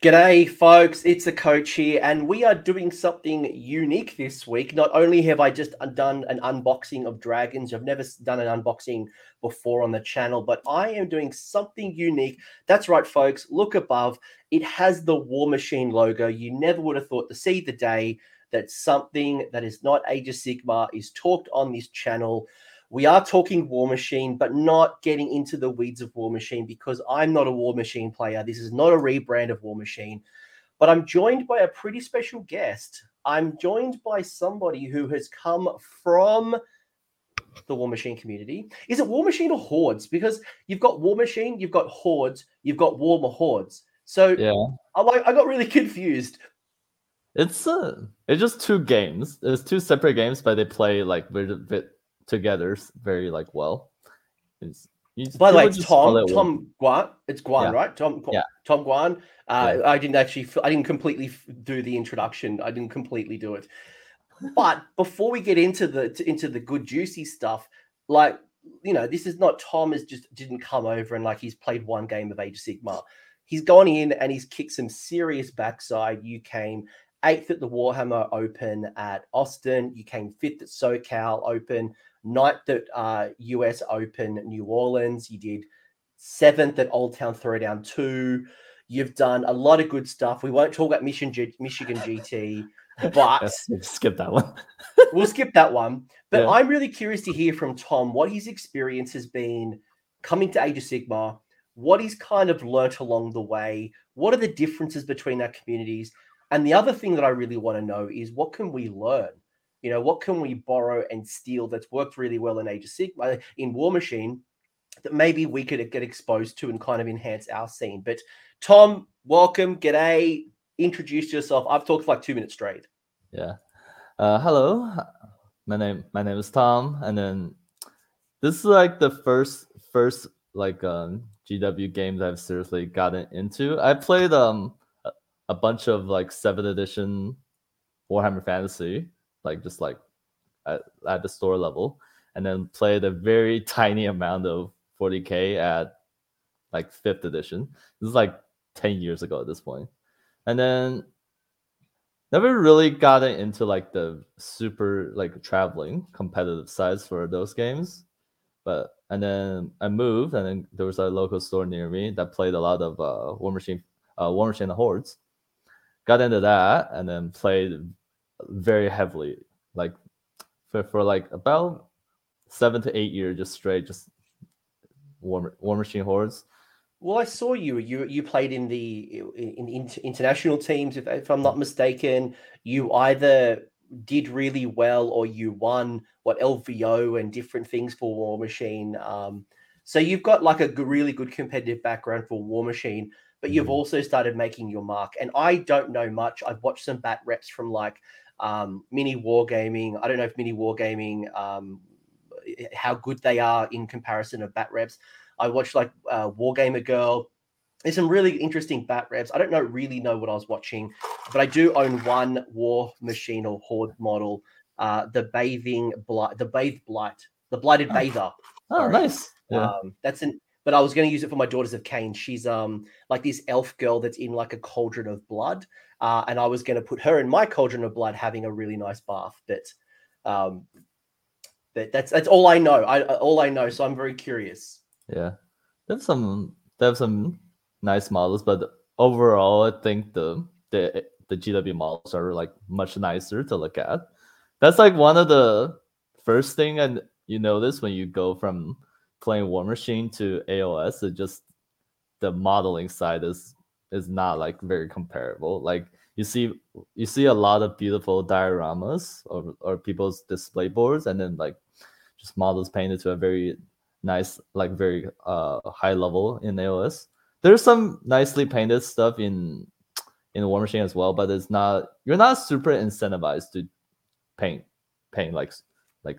G'day, folks. It's the coach here, and we are doing something unique this week. Not only have I just done an unboxing of dragons, I've never done an unboxing before on the channel, but I am doing something unique. That's right, folks. Look above. It has the War Machine logo. You never would have thought to see the day that something that is not Age of Sigmar is talked on this channel. We are talking War Machine, but not getting into the weeds of War Machine because I'm not a War Machine player. This is not a rebrand of War Machine, but I'm joined by a pretty special guest. I'm joined by somebody who has come from the War Machine community. Is it War Machine or Hordes? Because you've got War Machine, you've got Hordes, you've got Warmahordes. So yeah, I like I got really confused. It's uh, it's just two games. It's two separate games, but they play like very, together very like well. It's, By the way, it's Tom Tom Guan. It's Guan, yeah. right? Tom yeah. Tom Guan. Uh, yeah. I didn't actually. I didn't completely do the introduction. I didn't completely do it. But before we get into the into the good juicy stuff, like you know, this is not Tom has just didn't come over and like he's played one game of Age of Sigmar. He's gone in and he's kicked some serious backside. You came eighth at the Warhammer Open at Austin. You came fifth at SoCal Open ninth at uh, US Open New Orleans. You did seventh at Old Town Throwdown 2. You've done a lot of good stuff. We won't talk about Michigan, G- Michigan GT, but skip that one. we'll skip that one. But yeah. I'm really curious to hear from Tom what his experience has been coming to Age of Sigmar, what he's kind of learnt along the way, what are the differences between our communities, and the other thing that I really want to know is what can we learn you know, what can we borrow and steal that's worked really well in Age of Sigmar, in War Machine, that maybe we could get exposed to and kind of enhance our scene. But Tom, welcome, g'day, introduce yourself. I've talked for like two minutes straight. Yeah. Uh, hello, my name my name is Tom, and then this is like the first first like um GW games I've seriously gotten into. I played um a bunch of like seventh edition Warhammer Fantasy, like just like at, at the store level, and then played a very tiny amount of 40k at like fifth edition. This is like 10 years ago at this point. And then never really gotten into like the super like traveling competitive sides for those games. But and then I moved and then there was a local store near me that played a lot of uh War Machine uh War Machine Hordes. Got into that and then played very heavily, like for, for like about seven to eight years, just straight, just War, War Machine Hordes. Well, I saw you. You you played in the in, in international teams, if, if I'm not mistaken. You either did really well or you won what LVO and different things for War Machine. Um, so you've got like a really good competitive background for War Machine, but you've mm. also started making your mark. And I don't know much. I've watched some bat reps from like um, mini wargaming. I don't know if mini wargaming um, how good they are in comparison of bat reps. I watched like uh, Wargamer Girl. There's some really interesting bat reps. I don't know really know what I was watching, but I do own one War Machine or Horde model, uh, the bathing blight, the bathe blight, the blighted oh. bather. Oh, Sorry. nice. Yeah. Um, that's an but I was going to use it for my daughters of Khaine. She's um like this elf girl that's in like a cauldron of blood, uh, and I was going to put her in my cauldron of blood, having a really nice bath. But um, but that's that's all I know. I all I know. So I'm very curious. Yeah, there's some there's some nice models, but overall, I think the the the GW models are like much nicer to look at. That's like one of the first thing and you notice when you go from playing War Machine to AOS. It just the modeling side is is not like very comparable. Like you see you see a lot of beautiful dioramas or, or people's display boards and then like just models painted to a very nice like very uh high level in AOS. There's some nicely painted stuff in in War Machine as well, but it's not you're not super incentivized to paint paint like like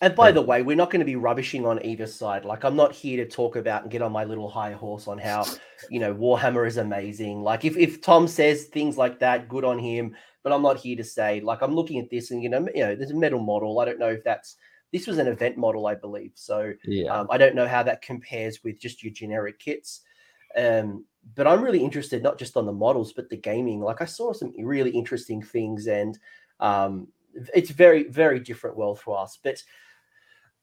and by the way, we're not going to be rubbishing on either side. Like, I'm not here to talk about and get on my little high horse on how, you know, Warhammer is amazing. Like, if, if Tom says things like that, good on him. But I'm not here to say, like, I'm looking at this and, you know, you know, there's a metal model. I don't know if that's, this was an event model, I believe. So yeah. um, I don't know how that compares with just your generic kits. Um, but I'm really interested not just on the models, but the gaming. Like I saw some really interesting things, and um, it's very, very different world for us. But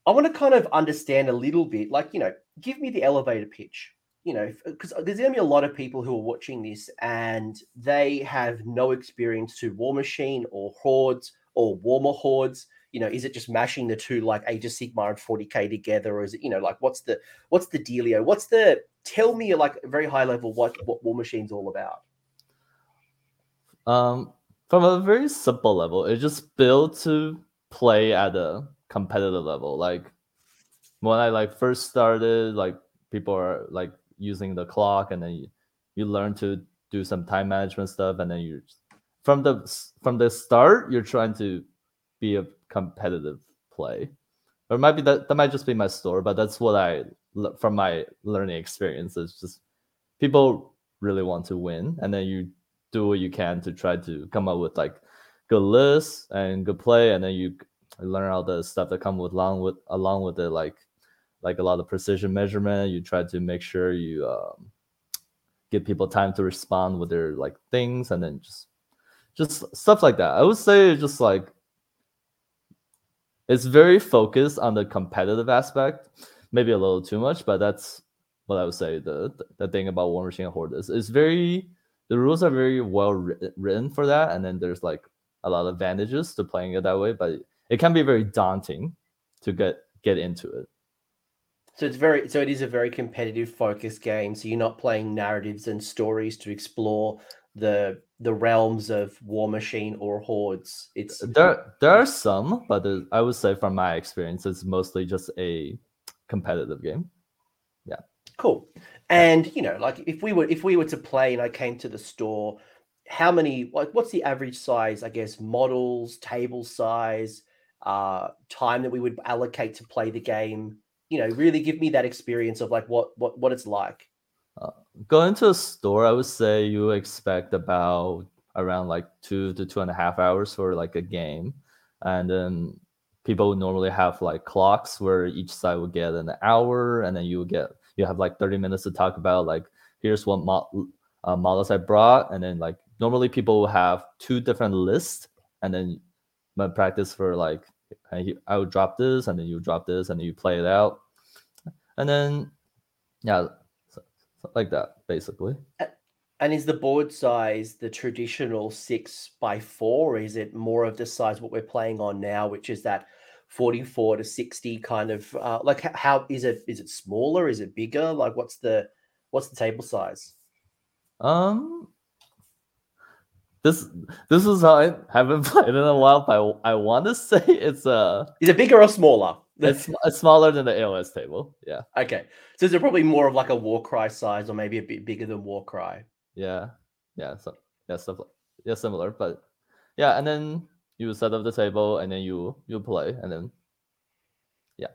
I want to kind of understand a little bit, like you know, give me the elevator pitch. You know, because there's going to be a lot of people who are watching this and they have no experience to War Machine or Hordes or Warmahordes you know, is it just mashing the two like Age of Sigmar and 40k together, or is it, you know, like what's the what's the dealio? What's the tell me like very high level what what War Machine's all about? Um, from a very simple level, it's just built to play at a competitive level. Like when I like first started, like people are like using the clock, and then you, you learn to do some time management stuff, and then you from the from the start you're trying to be a competitive play. Or might be that that might just be my story, but that's what I from my learning experience is just people really want to win, and then you do what you can to try to come up with like good lists and good play, and then you learn all the stuff that come with along with along with it, like like a lot of precision measurement. You try to make sure you um, give people time to respond with their like things, and then just just stuff like that. I would say just like it's very focused on the competitive aspect, maybe a little too much, but that's what I would say. The the thing about War Machine Horde is it's very the rules are very well written for that, and then there's like a lot of advantages to playing it that way, but it can be very daunting to get get into it. So it's very so it is a very competitive focused game. So you're not playing narratives and stories to explore the the realms of War Machine or Hordes. It's uh, there. There are some, but uh, I would say from my experience, it's mostly just a competitive game. Yeah. Cool. And you know, like if we were if we were to play and I came to the store, how many like what's the average size? I guess models, table size, uh, time that we would allocate to play the game. You know, really give me that experience of like what what what it's like. Uh, going to a store, I would say you expect about around like two to two and a half hours for like a game, and then people would normally have like clocks where each side would get an hour, and then you get you have like thirty minutes to talk about like here's what mo- uh, models I brought, and then like normally people will have two different lists, and then my practice for like I, I would drop this, and then you drop this, and then you play it out, and then yeah like that, basically. And is the board size the traditional six by four? Or is it more of the size what we're playing on now, which is that 44 to 60 kind of uh, like how is it is it smaller? Is it bigger? Like what's the what's the table size? Um this this is how I haven't played in a while, but I, I want to say it's a. Uh, is it bigger or smaller? It's, it's smaller than the AOS table. Yeah. Okay. So is it probably more of like a Warcry size or maybe a bit bigger than Warcry? Yeah. Yeah. So yeah, stuff yeah, similar. But yeah, and then you set up the table and then you you play and then yeah.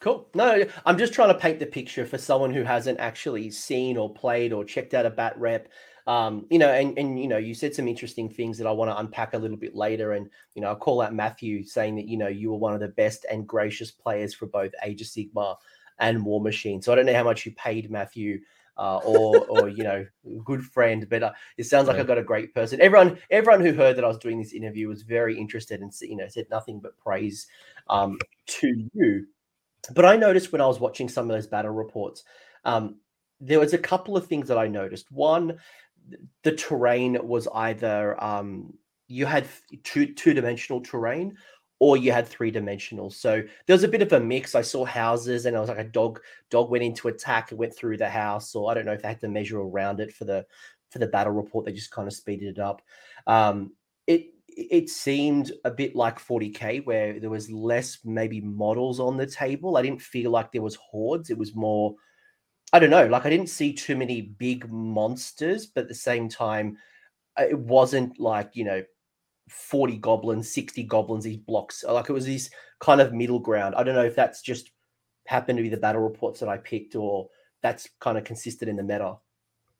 Cool. No, I'm just trying to paint the picture for someone who hasn't actually seen or played or checked out a bat rep um, you know, and and you know, you said some interesting things that I want to unpack a little bit later. And you know, I'll call out Matthew saying that you know you were one of the best and gracious players for both Age of Sigmar and War Machine. So I don't know how much you paid Matthew. Uh, or or you know good friend but uh, it sounds like yeah. i've got a great person everyone everyone who heard that i was doing this interview was very interested and you know said nothing but praise um, to you but i noticed when i was watching some of those battle reports um, there was a couple of things that i noticed one the terrain was either um, you had two two dimensional terrain or you had three dimensional. So there was a bit of a mix. I saw houses and I was like a dog dog went into attack and went through the house, or I don't know if they had to measure around it for the for the battle report. They just kind of speeded it up. Um, it it seemed a bit like 40k where there was less maybe models on the table. I didn't feel like there was hordes. It was more I don't know. Like I didn't see too many big monsters, but at the same time, uh, it wasn't like you know, forty goblins, sixty goblins, these blocks. Like it was this kind of middle ground. I don't know if that's just happened to be the battle reports that I picked, or that's kind of consistent in the meta.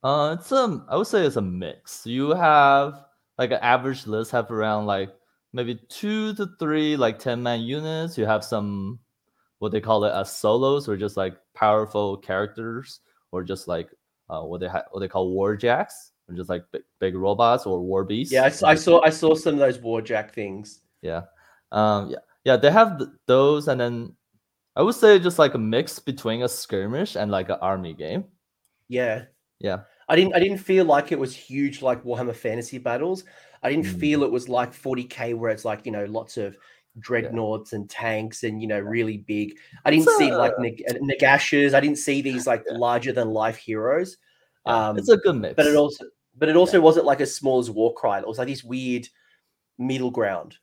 Uh, it's um, I would say it's a mix. You have like an average list have around like maybe two to three like ten man units. You have some what they call it as solos or just like powerful characters or just like uh, what they ha- what they call warjacks, or just like big, big robots or war beasts. Yeah, I, I saw I saw some of those warjack things. Yeah, um, yeah, yeah. They have th- those, and then I would say just like a mix between a skirmish and like an army game. Yeah, yeah. I didn't I didn't feel like it was huge like Warhammer Fantasy Battles. I didn't Mm. feel it was like 40k where it's like you know lots of dreadnoughts and tanks and you know really big. I didn't It's see like a- Nag- uh, Nagashas. I didn't see these like larger than life heroes. Um, it's a good mix. but it also but it also wasn't like as small as Warcry. It was like this weird middle ground.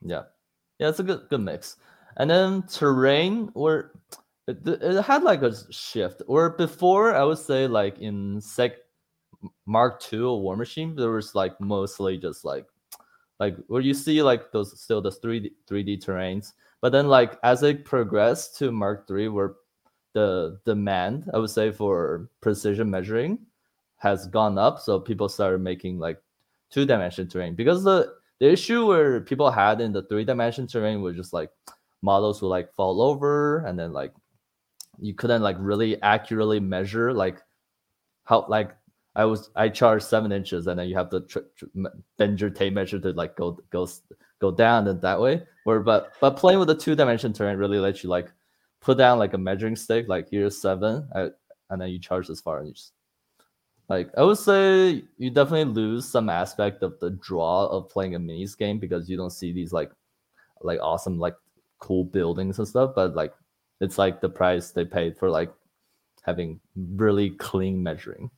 Yeah, yeah, it's a good good mix. And then terrain, or it, it had like a shift. Or before, I would say like in Sec Mark II or War Machine, there was like mostly just like like where you see like those still the three D three D terrains. But then like as it progressed to Mark 3 where the demand I would say for precision measuring has gone up, so people started making like two dimension terrain because the the issue where people had in the three dimension terrain was just like models would like fall over and then like you couldn't like really accurately measure like how like I was I charge seven inches and then you have to tr- tr- bend your tape measure to like go go go down and that way. Where but but playing with the two dimension terrain really lets you like put down like a measuring stick like here's seven uh, and then you charge as far and you just like I would say you definitely lose some aspect of the draw of playing a minis game because you don't see these like like awesome like cool buildings and stuff, but like it's like the price they paid for like having really clean measuring.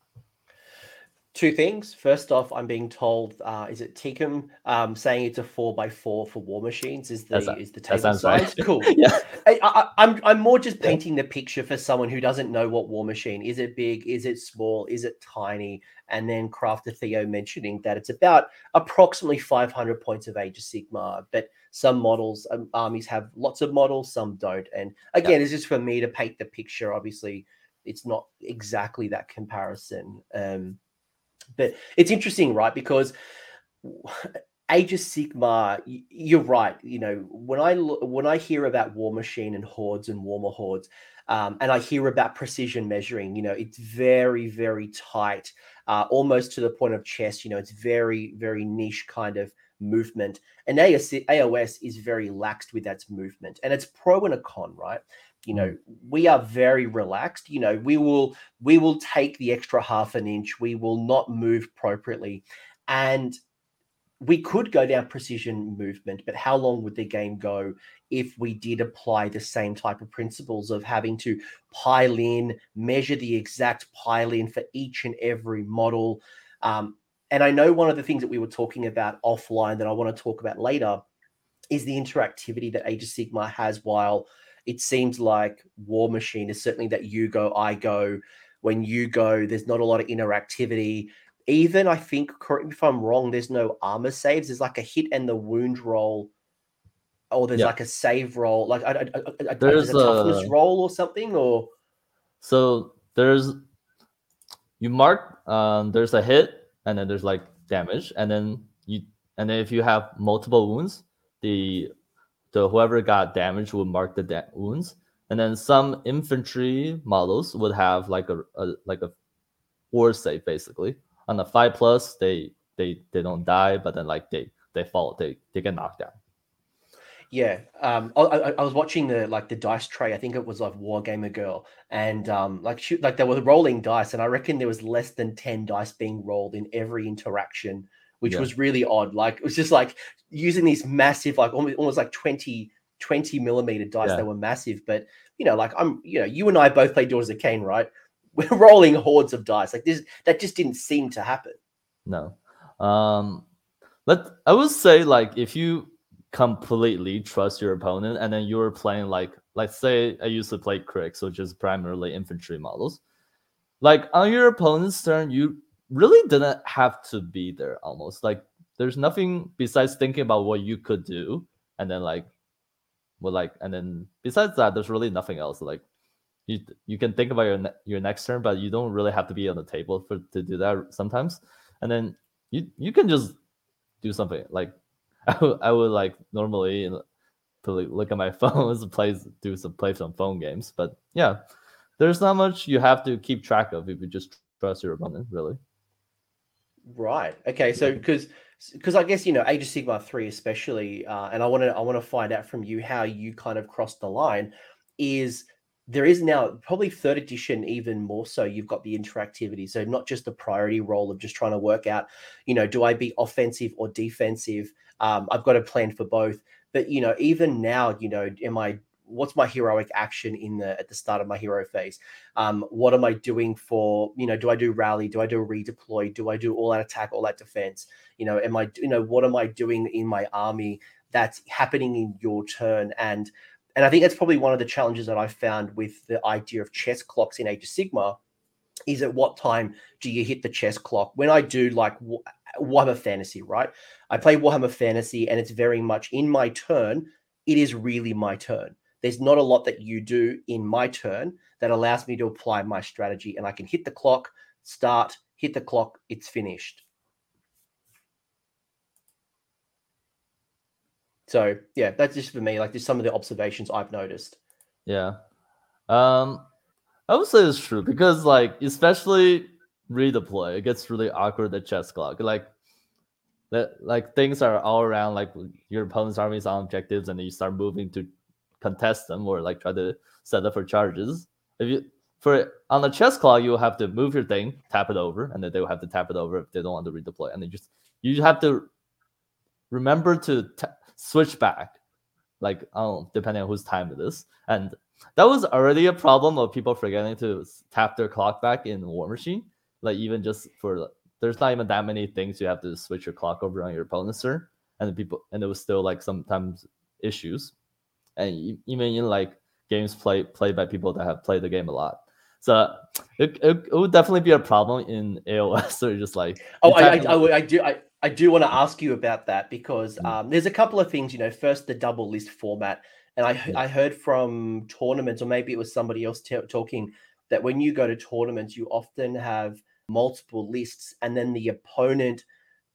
Two things. First off, I'm being told, uh, is it Tikum um, saying it's a four by four for War Machines? Is the That's- is the that table sounds right. size cool? yeah. I, I, I'm I'm more just painting the picture for someone who doesn't know what War Machine is. It big? Is it small? Is it tiny? And then Crafter Theo mentioning that it's about approximately 500 points of Age of Sigmar, but some models um, armies have lots of models, some don't. And again, it's just for me to paint the picture. Obviously, it's not exactly that comparison. Um, but it's interesting, right? Because Age of Sigmar, you're right. You know, when I when I hear about War Machine and hordes and warmahordes, um, and I hear about precision measuring, you know, it's very very tight, uh, almost to the point of chess. You know, it's very very niche kind of movement. And AOS, AOS is very laxed with that movement, and it's pro and a con, right? You know, we are very relaxed. You know, we will we will take the extra half an inch. We will not move appropriately, and we could go down precision movement, but how long would the game go if we did apply the same type of principles of having to pile in, measure the exact pile in for each and every model? Um, and I know one of the things that we were talking about offline that I want to talk about later is the interactivity that Age of Sigmar has while it seems like War Machine is certainly that you go, I go. When you go, there's not a lot of interactivity even I think, correct me if I'm wrong, there's no armor saves. There's like a hit and the wound roll, or there's Yeah. like a save roll, like I, I, I, There's a toughness a- roll or something, or So there's you mark um there's a hit and then there's like damage and then you and then if you have multiple wounds, the the whoever got damaged would mark the da- wounds and then some infantry models would have like a, a like a war save basically on the five plus they they they don't die but then like they they fall they they get knocked down yeah. Um, I, I, was watching the like the dice tray. I think it was like Wargamer Girl, and um, like like they were rolling dice, and I reckon there was less than ten dice being rolled in every interaction, which Yeah. was really odd. Like it was just like using these massive, like almost, almost like 20, 20 millimeter dice. Yeah. They were massive, but you know, like I'm, you know, you and I both played Daughters of Khaine, right? We're rolling hordes of dice. Like this, that just didn't seem to happen. No. Um let I would say like if you completely trust your opponent and then you're playing like let's say I used to play Cryx, which is primarily infantry models. Like on your opponent's turn, you really didn't have to be there almost. Like there's nothing besides thinking about what you could do and then like well like and then besides that there's really nothing else like you you can think about your ne- your next turn but you don't really have to be on the table for to do that sometimes and then you you can just do something like I would, would like normally to look at my phones play do some play some phone games but yeah there's not much you have to keep track of if you just trust your opponent, really. Right. Okay. So because because I guess you know Age of Sigmar three especially, uh, and I want to I want to find out from you how you kind of crossed the line. Is there is now probably third edition even more so you've got the interactivity so not just the priority roll of just trying to work out you know do i be offensive or defensive um, i've got a plan for both but you know even now you know am i what's my heroic action in the at the start of my hero phase? Um, what am i doing for you know do i do rally? Do i do redeploy? Do i do all that attack all that defense? You know am i you know what am i doing in my army that's happening in your turn? And and i think that's probably one of the challenges that i found with the idea of chess clocks in age of sigmar is at what time do you hit the chess clock? When i do like warhammer fantasy right? I play warhammer fantasy and it's very much in my turn it is really my turn there's not a lot that you do in my turn that allows me to apply my strategy and I can hit the clock, start, hit the clock, it's finished. So yeah, that's just for me. Like just some of the observations I've noticed. Yeah. Um I would say it's true because like especially redeploy, it gets really awkward at chess clock. Like that like things are all around like your opponent's army's on objectives and then you start moving to contest them or like try to set up for charges. If you for on the chess clock, you have to move your thing, tap it over, and then they will have to tap it over if they don't want to redeploy. And they just you have to remember to t- switch back, like oh, depending on whose time it is. And that was already a problem of people forgetting to tap their clock back in War Machine. Like even just for there's not even that many things you have to switch your clock over on your opponent's turn, and people and it was still like sometimes issues and even in like games played played by people that have played the game a lot. So it, it, it would definitely be a problem in AOS. So just like oh, I, I, I, I, do I, I do want to ask you about that because mm. um, there's a couple of things. You know, first the double list format, and I yeah. I heard from tournaments or maybe it was somebody else t- talking that when you go to tournaments, you often have multiple lists, and then the opponent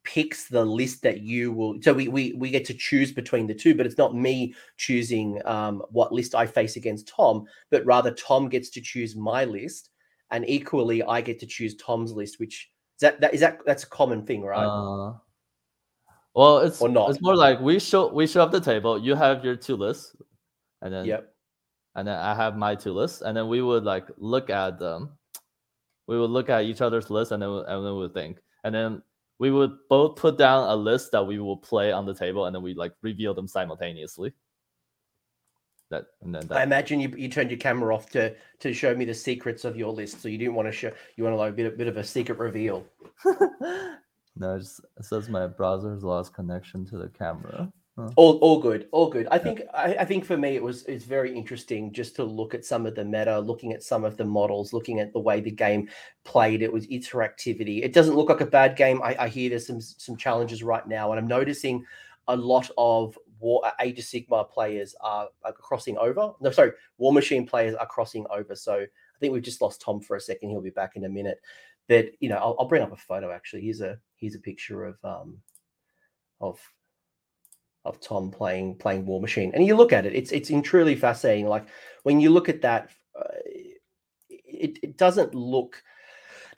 picks the list that you will so we we, we get to choose between the two but it's not me choosing um, what list i face against tom but rather tom gets to choose my list and equally i get to choose tom's list which is that, that is that that's a common thing right? Uh, well it's or not. it's more like we show we show up the table you have your two lists and then yep. and then i have my two lists and then we would like look at them. We would look at each other's list and then and then we would think and then we would both put down a list that we will play on the table and then we like reveal them simultaneously that and then that. i imagine you, you turned your camera off to to show me the secrets of your list so you didn't want to show you want to like a bit, a bit of a secret reveal no it, just, it says my browser's lost connection to the camera all, all good, all good. I think I, I, think for me it was it's very interesting just to look at some of the meta, looking at some of the models, looking at the way the game played. It was interactivity. It doesn't look like a bad game. I, I hear there's some some challenges right now, and I'm noticing a lot of War Age of Sigmar players are, are crossing over. No, sorry, War Machine players are crossing over. So I think we've just lost Tom for a second. He'll be back in a minute. But you know, I'll, I'll bring up a photo. Actually, here's a here's a picture of um of of Tom playing playing War Machine. and you look at it, it's it's truly fascinating. Like when you look at that, uh, it it doesn't look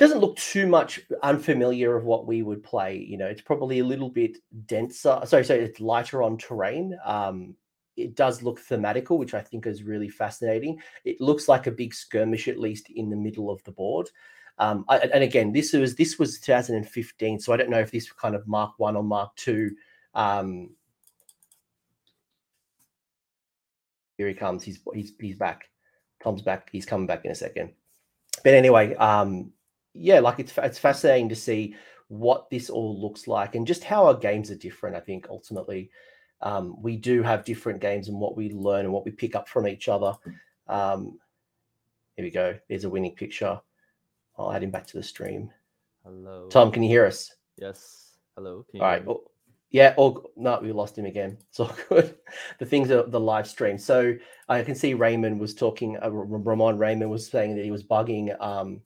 doesn't look too much unfamiliar of what we would play. You know, it's probably a little bit denser. Sorry, so it's lighter on terrain. Um, it does look thematical, which I think is really fascinating. It looks like a big skirmish, at least in the middle of the board. Um, I, and again, this was this was 2015, so I don't know if this kind of Mark One or Mark Two um, Here he comes. He's he's he's back. Tom's back. He's coming back in a second. But anyway, um, yeah, like it's it's fascinating to see what this all looks like and just how our games are different. I think ultimately, um, we do have different games and what we learn and what we pick up from each other. Um, here we go. There's a winning picture. I'll add him back to the stream. Hello, Tom. Can you hear us? Yes. Hello. All right. Well, yeah, all no, we lost him again. It's all good. The things are the live stream. So I can see Raymond was talking. Uh, Ramon Raymond was saying that he was bugging, um,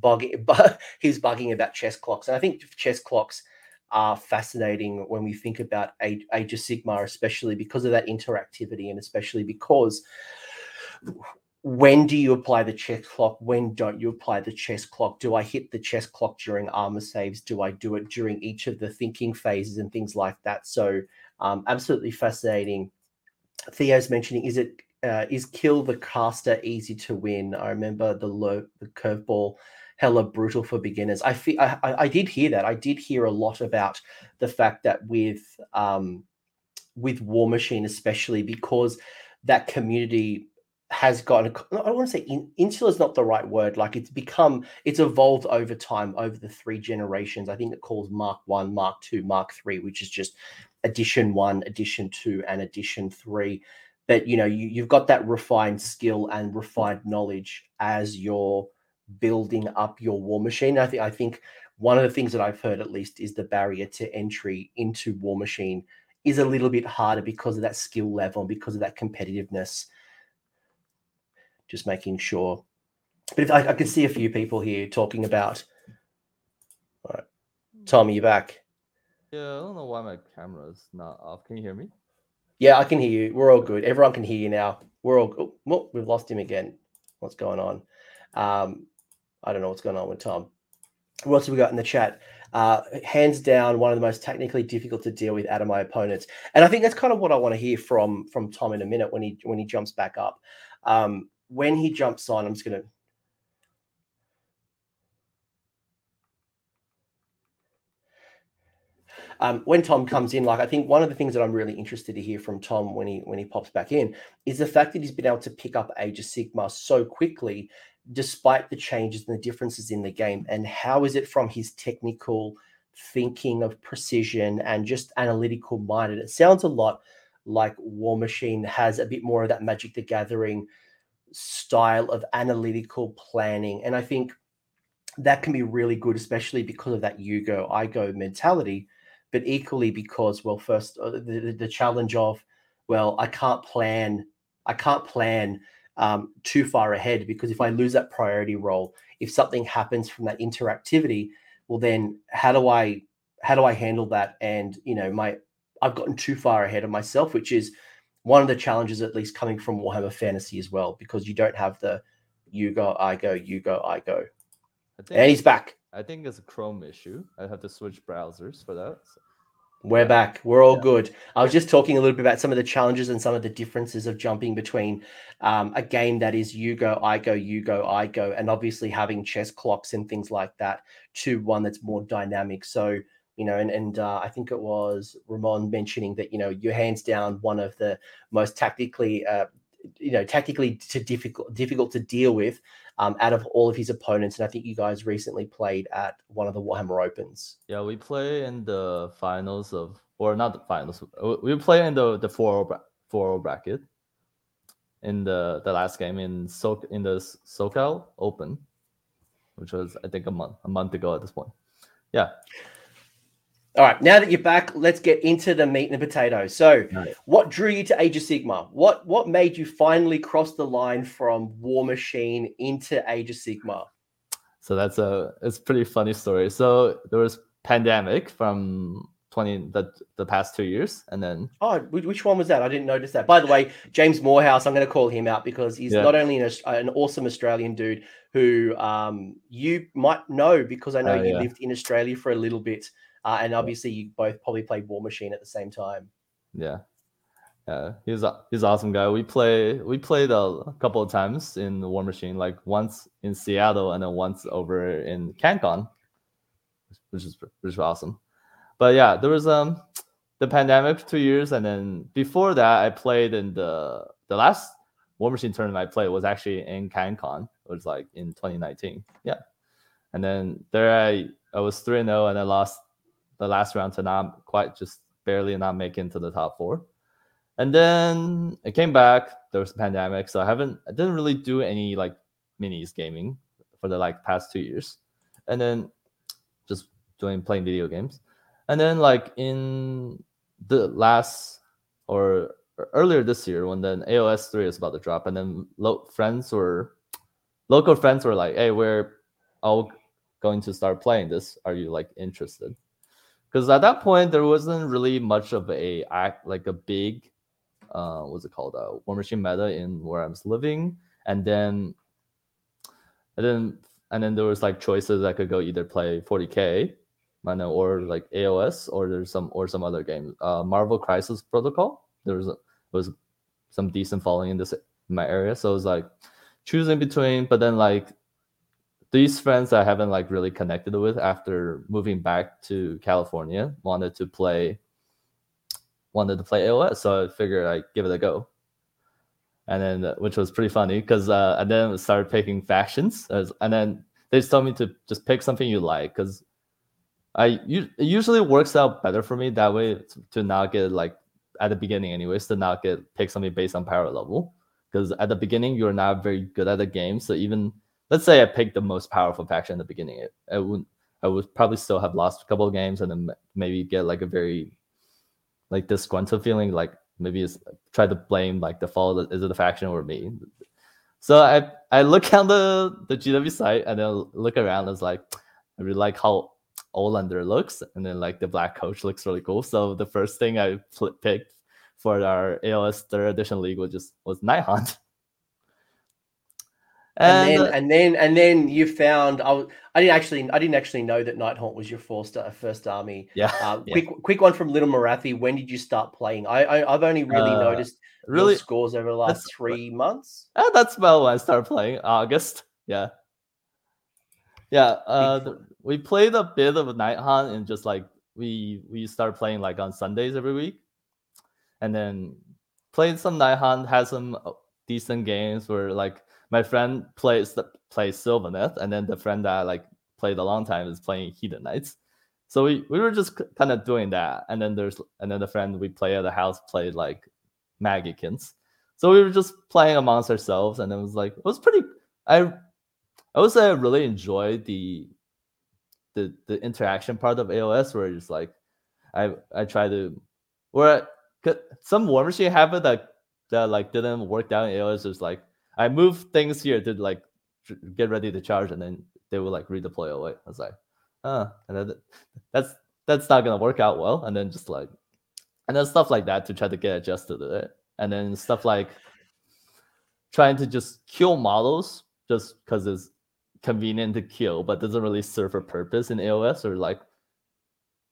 bugging, but he's bugging about chess clocks. And I think chess clocks are fascinating when we think about Age, Age of Sigmar, especially because of that interactivity, and especially because when do you apply the chess clock? When don't you apply the chess clock? Do I hit the chess clock during armor saves? Do I do it during each of the thinking phases and things like that? So, um, absolutely fascinating. Theo's mentioning is it uh, is kill the caster easy to win? I remember the low the curveball hella brutal for beginners. I feel I, I did hear that. I did hear a lot about the fact that with um, with Warmachine, especially because that community has gotten I don't want to say in, insular is not the right word. Like it's become it's evolved over time over the three generations. I think it calls Mark One, Mark Two, Mark Three, which is just edition one, edition two, and edition three. But you know, you, you've got that refined skill and refined knowledge as you're building up your war machine. I think I think one of the things that I've heard at least is the barrier to entry into war machine is a little bit harder because of that skill level and because of that competitiveness just making sure. But if I, I can see a few people here talking about. All right, Tom, are you back? Yeah, I don't know why my camera's not off. Can you hear me? Yeah, I can hear you. We're all good. Everyone can hear you now. We're all. Oh, well, we've lost him again. What's going on? Um, I don't know what's going on with Tom. What else have we got in the chat? Uh, hands down, one of the most technically difficult to deal with out of my opponents, and I think that's kind of what I want to hear from from Tom in a minute when he when he jumps back up. Um, when he jumps on, I'm just going to. Um, when Tom comes in, like I think one of the things that I'm really interested to hear from Tom when he when he pops back in is the fact that he's been able to pick up Age of Sigmar so quickly, despite the changes and the differences in the game. And how is it from his technical thinking of precision and just analytical minded? It sounds a lot like War Machine has a bit more of that Magic the Gathering style of analytical planning. And I think that can be really good, especially because of that you go, I go mentality, but equally because, well, first, uh, the, the challenge of, well, I can't plan, I can't plan um, too far ahead because if I lose that priority roll, if something happens from that interactivity, well, then how do I, how do I handle that? And, you know, my, I've gotten too far ahead of myself, which is one of the challenges, at least coming from Warhammer Fantasy as well, because you don't have the you go, I go, you go, I go. I and he's back. I think it's a Chrome issue. I have to switch browsers for that. So. We're back. We're all yeah. good. I was just talking a little bit about some of the challenges and some of the differences of jumping between um, a game that is you go, I go, you go, I go, and obviously having chess clocks and things like that to one that's more dynamic. So you know, and, and uh, I think it was Ramon mentioning that, you know, you're hands down one of the most tactically, uh, you know, tactically to difficult, difficult to deal with um, out of all of his opponents. And I think you guys recently played at one of the Warhammer Opens. Yeah, we play in the finals of, or not the finals. We play in the the four four bracket in the the last game in so in the SoCal Open, which was I think a month a month ago at this point. Yeah. All right, now that you're back, let's get into the meat and the potatoes. So, right. what drew you to Age of Sigmar? What what made you finally cross the line from War Machine into Age of Sigmar? So that's a it's a pretty funny story. So there was pandemic from 20 the, the past two years and then oh which one was that i didn't notice that by the way james morehouse i'm going to call him out because he's yeah. not only an, an, awesome australian dude who um, you might know because i know uh, you yeah. lived in australia for a little bit uh, and obviously, you both probably played War Machine at the same time. Yeah, yeah, he's a, he's awesome guy. We play we played a, couple of times in the Warmachine, like once in Seattle and then once over in CanCon, which is which is awesome. But yeah, there was um the pandemic two years, and then before that, I played in the the last War Machine tournament I played was actually in CanCon. It was like in 2019. Yeah, and then there I I was three and zero, oh, and I lost the last round to not quite just barely not make into the top four. And then I came back. There was a pandemic, so I haven't. I didn't really do any like minis gaming for the like past two years, and then just doing playing video games. And then like in the last or earlier this year when then AOS three is about to drop, and then lo- friends or local friends were like, "Hey, we're all going to start playing this. Are you like interested?" Because at that point there wasn't really much of a act like a big uh what's it called uh Warmachine meta in where I was living and then and then and then there was like choices I could go either play 40k, I know, or like AOS, or there's some or some other game. Uh, Marvel Crisis Protocol. There was a, was some decent following in this in my area, so it was like choosing between. But then like these friends I haven't like really connected with after moving back to California wanted to play wanted to play AOS, so I figured I'd give it a go. And then uh, which was pretty funny because uh, and then started picking factions, as, and then they just told me to just pick something you like because I it usually works out better for me that way to not get like at the beginning anyways to not get pick something based on power level. Because at the beginning you're not very good at the game so even let's say I picked the most powerful faction in the beginning it, I would I would probably still have lost a couple of games and then maybe get like a very like disgruntled feeling like maybe it's try to blame like the fault is it the faction or me. So I I look on the the GW site and then look around. It's like I really like how Olynder looks, and then like the black coach looks really cool. So the first thing I picked for our AOS third edition league was just was Nighthaunt. And, then and then and then you found I, I didn't actually I didn't actually know that Nighthaunt was your first uh, first army. Yeah, uh, yeah. Quick quick one from Little Morathi. When did you start playing? I, I have only really uh, noticed really scores over the last three months. Uh, that's about when I started playing August. Yeah, yeah. Uh, the, we played a bit of Nighthaunt and just like we we start playing like on Sundays every week, and then played some Nighthaunt. Had some uh, decent games where like my friend plays the plays Sylvaneth, and then the friend that I like played a long time is playing Hedonites. So we, we were just kind of doing that, and then there's the friend we play at the house played like Maggotkins. So we were just playing amongst ourselves, and it was like it was pretty. I I would say I really enjoyed the the the interaction part of AOS, where it's like I I try to where some War Machine habit that that like didn't work out in AOS is like I move things here to like get ready to charge, and then they will like redeploy away. I was like, oh, and then that's that's not gonna work out well. And then just like, and then stuff like that to try to get adjusted to it, and then stuff like trying to just kill models just because it's convenient to kill, but doesn't really serve a purpose in AOS or like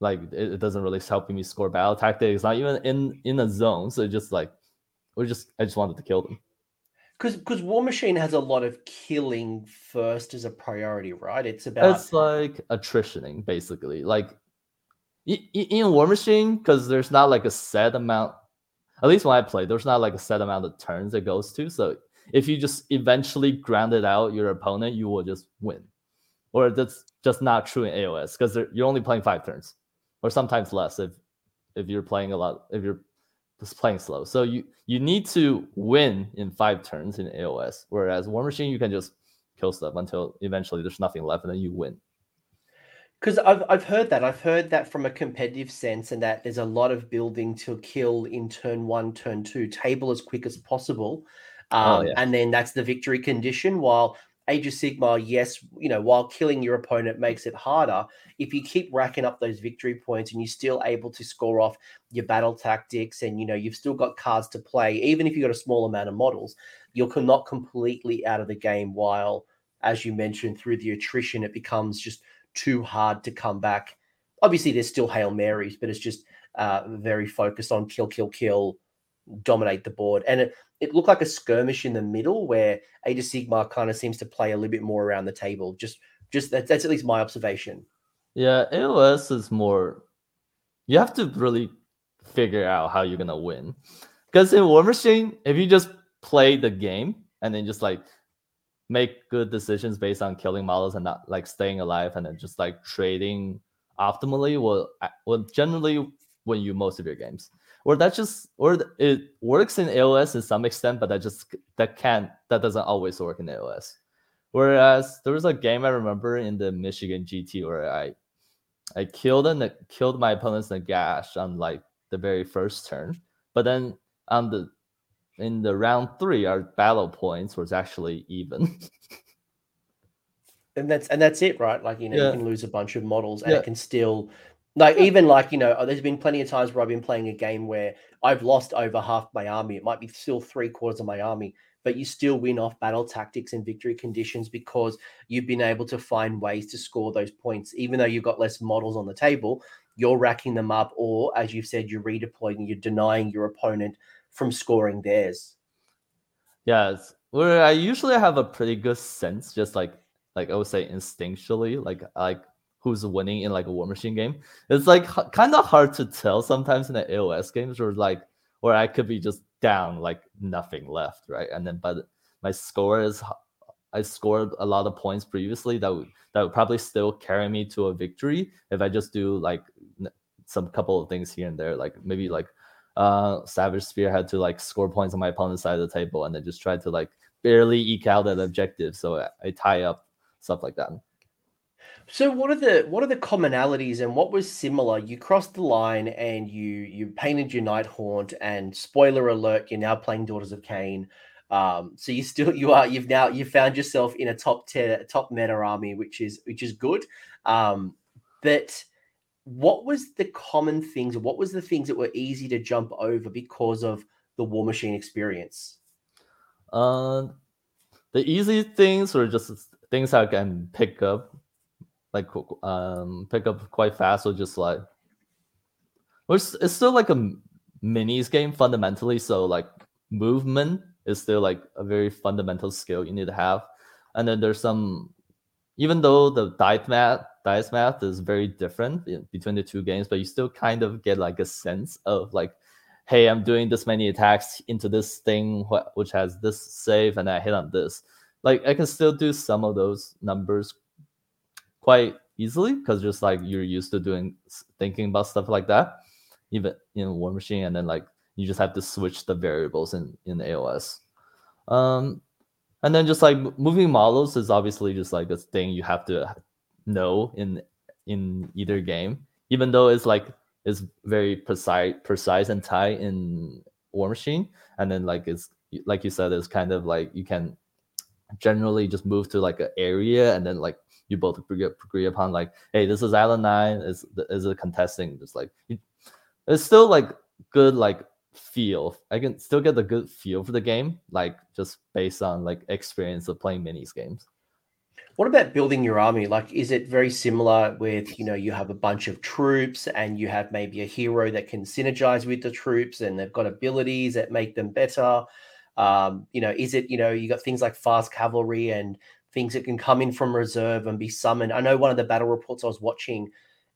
like it, it doesn't really help me score battle tactics. Not even in in a zone, so just like we just I just wanted to kill them because because War Machine has a lot of killing first as a priority, right? It's about it's like attritioning basically. Like in War Machine, because there's not like a set amount. At least when I play, there's not like a set amount of turns it goes to. So if you just eventually grounded out your opponent, you will just win. Or that's just not true in AOS because you're only playing five turns, or sometimes less if if you're playing a lot. If you're just playing slow. So you you need to win in five turns in AOS, whereas War Machine you can just kill stuff until eventually there's nothing left and then you win. Because I've I've heard that I've heard that from a competitive sense, and that there's a lot of building to kill in turn one, turn two, table as quick as possible, oh, um, oh, yeah. and then that's the victory condition. While Age of Sigmar, yes, you know, while killing your opponent makes it harder, if you keep racking up those victory points and you're still able to score off your battle tactics and, you know, you've still got cards to play, even if you've got a small amount of models, you're not completely out of the game while, as you mentioned, through the attrition, it becomes just too hard to come back. Obviously, there's still Hail Marys, but it's just uh, very focused on kill, kill, kill, dominate the board. And it, it looked like a skirmish in the middle where Age of Sigmar kind of seems to play a little bit more around the table. Just, just that, that's at least my observation. Yeah, AOS is more. You have to really figure out how you're gonna win, because in War Machine, if you just play the game and then just like make good decisions based on killing models and not like staying alive and then just like trading optimally will will generally win you most of your games or that just or it works in AOS to some extent, but that just that can't that doesn't always work in AOS. Whereas there was a game I remember in the Michigan GT where I I killed and killed my opponent's Nagash on like the very first turn, but then on the in the round three, our battle points was actually even. and that's and that's it, right? Like you know, yeah. you can lose a bunch of models and yeah. it can still like even like you know, oh, there's been plenty of times where I've been playing a game where I've lost over half my army. It might be still three quarters of my army, but you still win off battle tactics and victory conditions because you've been able to find ways to score those points, even though you've got less models on the table. You're racking them up, or as you've said, you're redeploying, you're denying your opponent from scoring theirs. Yes, where I usually have a pretty good sense, just like like I would say instinctually, like like who's winning in like a war machine game. It's like h- kind of hard to tell sometimes in the AOS games, or like where I could be just down like nothing left, right? And then but my score is I scored a lot of points previously that would that would probably still carry me to a victory if I just do like some couple of things here and there, like maybe like uh Savage Spearhead to like score points on my opponent's side of the table and then just try to like barely eke out that objective. So I, I tie up stuff like that. So what are the what are the commonalities and what was similar? You crossed the line and you you painted your Nighthaunt and spoiler alert, you're now playing Daughters of Khaine. Um, so you still you are you've now you found yourself in a top tier top meta army, which is which is good. Um, but what was the common things? What was the things that were easy to jump over because of the War Machine experience? Uh, the easy things were just things I can pick up like um pick up quite fast or just like which it's still like a minis game fundamentally so like movement is still like a very fundamental skill you need to have. And then there's some even though the dice math dice math is very different between the two games but you still kind of get like a sense of like hey i'm doing this many attacks into this thing which has this save and i hit on this. Like i can still do some of those numbers quite easily because just like you're used to doing thinking about stuff like that, even in War Machine, and then like you just have to switch the variables in in AOS. Um, and then just like moving models is obviously just like a thing you have to know in in either game, even though it's like it's very precise precise and tight in War Machine, and then like it's like you said, it's kind of like you can generally just move to like an area and then like you both agree, agree upon like, hey, this is Island Nine, is is a contesting. It's like it's still like good like feel. I can still get the good feel for the game, like just based on like experience of playing minis games. What about building your army? Like, is it very similar with, you know, you have a bunch of troops and you have maybe a hero that can synergize with the troops and they've got abilities that make them better? Um, you know, is it, you know, you got things like fast cavalry and things that can come in from reserve and be summoned. I know one of the battle reports I was watching,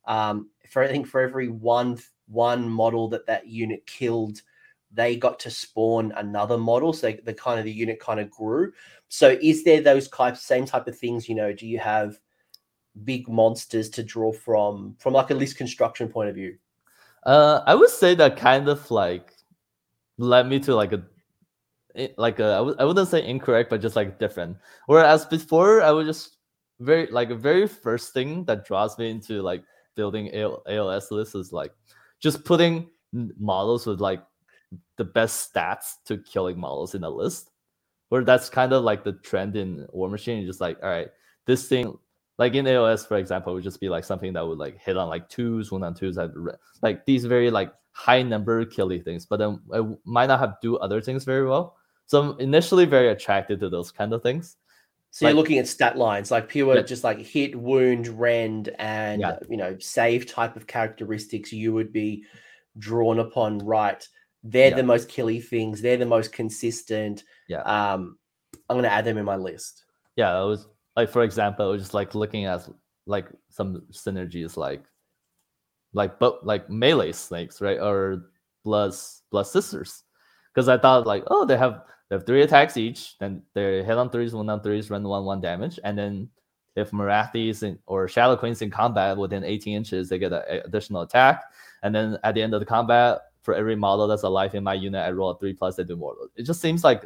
um, for I think for every one one model that that unit killed, they got to spawn another model. So the kind of the unit kind of grew. So is there those types same type of things? You know, do you have big monsters to draw from from like a list construction point of view? Uh, I would say that kind of like led me to like a like a, I w- I wouldn't say incorrect, but just like different. Whereas before, I would just very like a very first thing that draws me into like building AL- AOS lists is like just putting models with like the best stats to killing models in a list. Where that's kind of like the trend in War Machine. Just like, all right, this thing, like in AOS, for example, would just be like something that would like hit on like twos, one on twos, like these very like high number killy things, but then it might not have do other things very well. So I'm initially very attracted to those kind of things. So like, you're looking at stat lines like pure yeah. just like hit, wound, rend, and yeah. you know, save type of characteristics you would be drawn upon, right? They're yeah. the most killy things, they're the most consistent. Yeah. Um, I'm gonna add them in my list. Yeah, it was like for example, I was just like looking at like some synergies like like but like melee snakes, right? Or blood blood sisters. Because I thought like, oh, they have they have three attacks each. Then they hit on threes, one on threes, run one one damage, and then if Morathi's in, or Shadow Queens in combat within 18 inches, they get an additional attack. And then at the end of the combat, for every model that's alive in my unit, I roll a three plus. They do more. It just seems like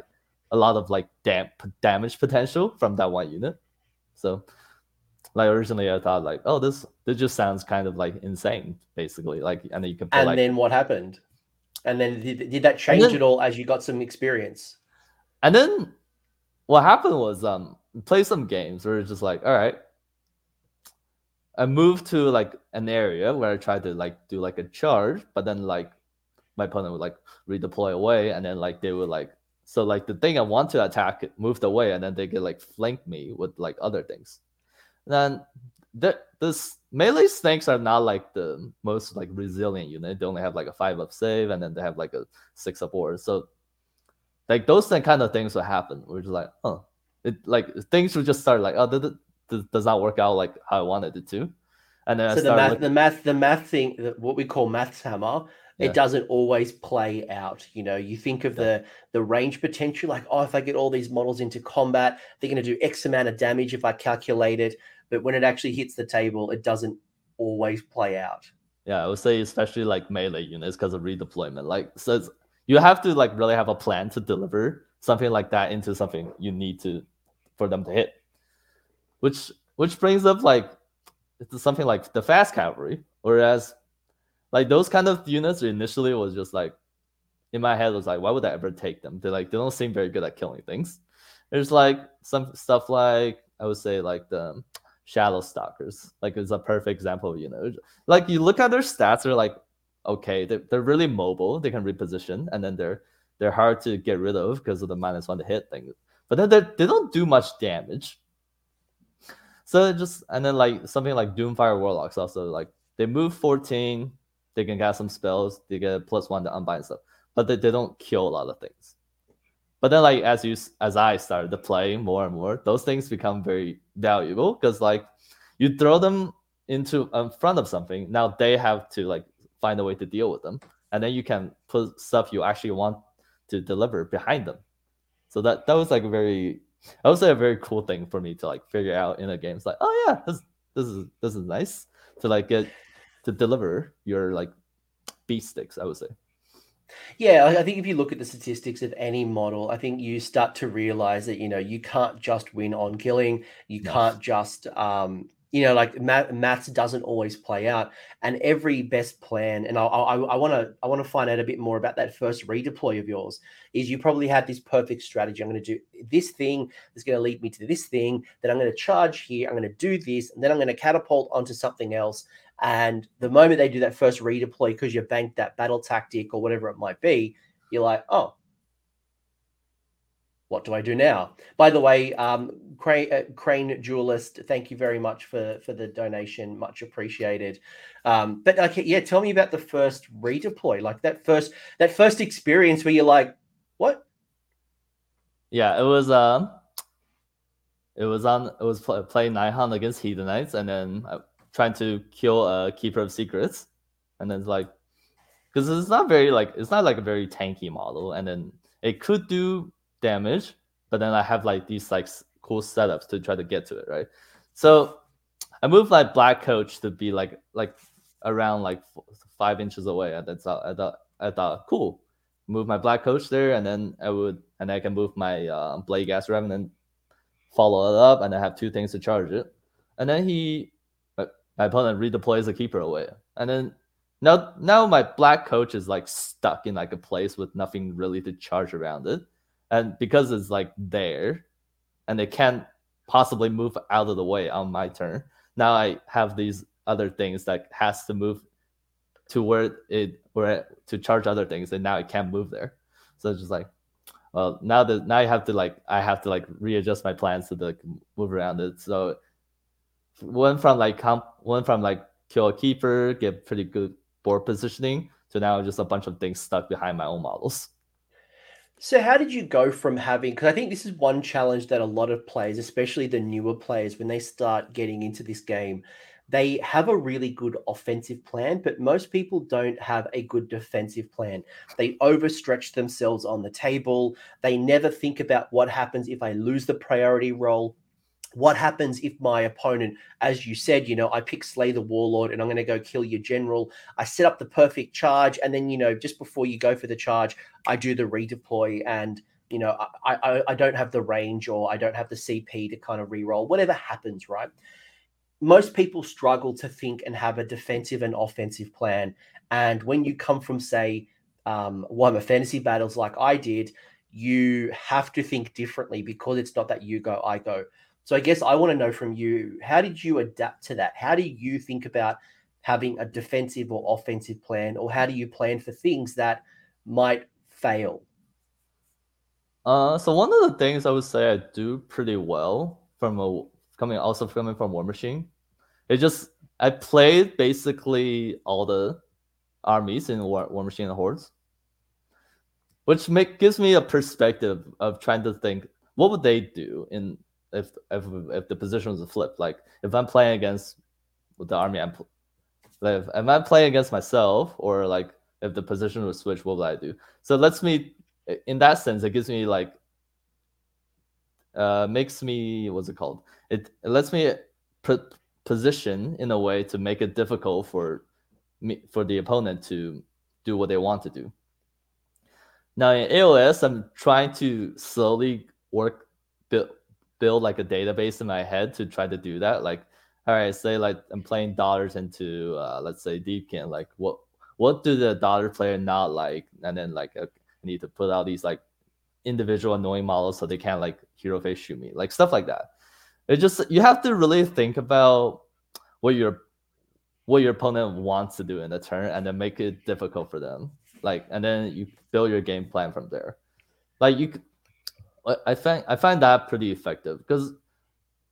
a lot of like dam- damage potential from that one unit. So, like originally, I thought like, oh, this this just sounds kind of like insane, basically. Like, and then you can. And like, then what happened? And then did, did that change then, at all as you got some experience? And then what happened was um play some games where it's just like, all right. I moved to like an area where I tried to like do like a charge, but then like my opponent would like redeploy away and then like they would like So like the thing I want to attack moved away, and then they could like flank me with like other things. And then the this melee snakes are not like the most like resilient unit. They only have like a five up save, and then they have like a six up ward. So like those kind of things will happen. We're just like, oh, it like things will just start like, oh, this, this does not work out like how I wanted it to. And then so the math, the math, the math thing, what we call maths hammer, yeah. it doesn't always play out. You know, you think of yeah. the the range potential, like, oh, if I get all these models into combat, they're going to do X amount of damage if I calculate it. But when it actually hits the table, it doesn't always play out. Yeah, I would say especially like melee units because of redeployment. Like, so you have to like really have a plan to deliver something like that into something you need to for them to hit. Which which brings up like something like the fast cavalry, whereas like those kind of units initially was just like in my head was like, why would I ever take them? They like they don't seem very good at killing things. There's like some stuff like I would say like the shadow stalkers, like it's a perfect example of you know, like you look at their stats, they're like okay, they're, they're really mobile, they can reposition, and then they're they're hard to get rid of because of the minus one to hit thing. But then they don't do much damage. So just and then like something like Doomfire Warlocks also like they move 14, they can cast some spells, they get plus one to unbind stuff, but they, they don't kill a lot of things. But then like as you as I started to play more and more, those things become very valuable because like you throw them into in front of something, now they have to like find a way to deal with them, and then you can put stuff you actually want to deliver behind them. So that that was like a very I would say a very cool thing for me to like figure out in a game. It's like, oh yeah, this this is this is nice to like get to deliver your like beat sticks. I would say. Yeah, I think if you look at the statistics of any model, I think you start to realize that you know you can't just win on killing. You no. can't just um, you know, like math, maths doesn't always play out, and every best plan. And I want to I want to find out a bit more about that first redeploy of yours. Is you probably had this perfect strategy. I'm going to do this thing that's going to lead me to this thing. Then I'm going to charge here. I'm going to do this, and then I'm going to catapult onto something else. And the moment they do that first redeploy, because you banked that battle tactic or whatever it might be, you're like, oh, what do I do now? By the way, um, Crane, uh, Crane thank you very much for for the donation, much appreciated. Um, but okay, yeah, tell me about the first redeploy, like that first that first experience where you're like, what? Yeah, it was um, it was on it was play, playing Nighthaunt against Hedonites, and then uh, trying to kill a Keeper of Secrets, and then like, because it's not very like it's not like a very tanky model, and then it could do damage, but then I have like these like cool setups to try to get to it, right? So I moved like black coach to be like like around like five inches away, and that's I thought I thought cool. Move my black coach there, and then I would and I can move my uh, Bladegheist revenant, follow it up, and I have two things to charge it. And then he, my opponent redeploys the keeper away, and then now now my black coach is like stuck in like a place with nothing really to charge around it and because it's like there and it can't possibly move out of the way on my turn now i have these other things that has to move to where it where to charge other things and now it can't move there. So it's just like well now that now i have to like i have to like readjust my plans to like move around it. So went from like comp went from like kill a keeper get pretty good board positioning to now just a bunch of things stuck behind my own models so, how did you go from having? Because I think this is one challenge that a lot of players, especially the newer players, when they start getting into this game, they have a really good offensive plan, but most people don't have a good defensive plan. They overstretch themselves on the table. They never think about what happens if I lose the priority roll what happens if my opponent, as you said, you know, I pick Slay the Warlord and I'm going to go kill your general. I set up the perfect charge, and then you know, just before you go for the charge, I do the redeploy, and you know, I I, I don't have the range or I don't have the CP to kind of re-roll. Whatever happens, right? Most people struggle to think and have a defensive and offensive plan, and when you come from say um, Warhammer Fantasy battles like I did, you have to think differently because it's not that you go, I go so I guess I want to know from you, how did you adapt to that? How do you think about having a defensive or offensive plan, or how do you plan for things that might fail? Uh, so one of the things I would say I do pretty well from a coming also coming from War Machine, it just I played basically all the armies in War, War Machine and Hordes, which make gives me a perspective of trying to think what would they do in if if if the position was flipped. Like if I'm playing against the army, I'm like if, if I'm playing against myself, or like if the position was switched, what would I do? So it lets me, in that sense, it gives me like uh makes me what's it called? It, it lets me put position in a way to make it difficult for me for the opponent to do what they want to do. Now in AOS, I'm trying to slowly work build build like a database in my head to try to do that. Like, all right, say like I'm playing dollars into uh, let's say Deepkin. Like, what what do the dollar player not like? And then like I need to put out these like individual annoying models so they can't like hero phase shoot me, like stuff like that. It just you have to really think about what your what your opponent wants to do in the turn and then make it difficult for them. Like and then you build your game plan from there. Like you I find I find that pretty effective because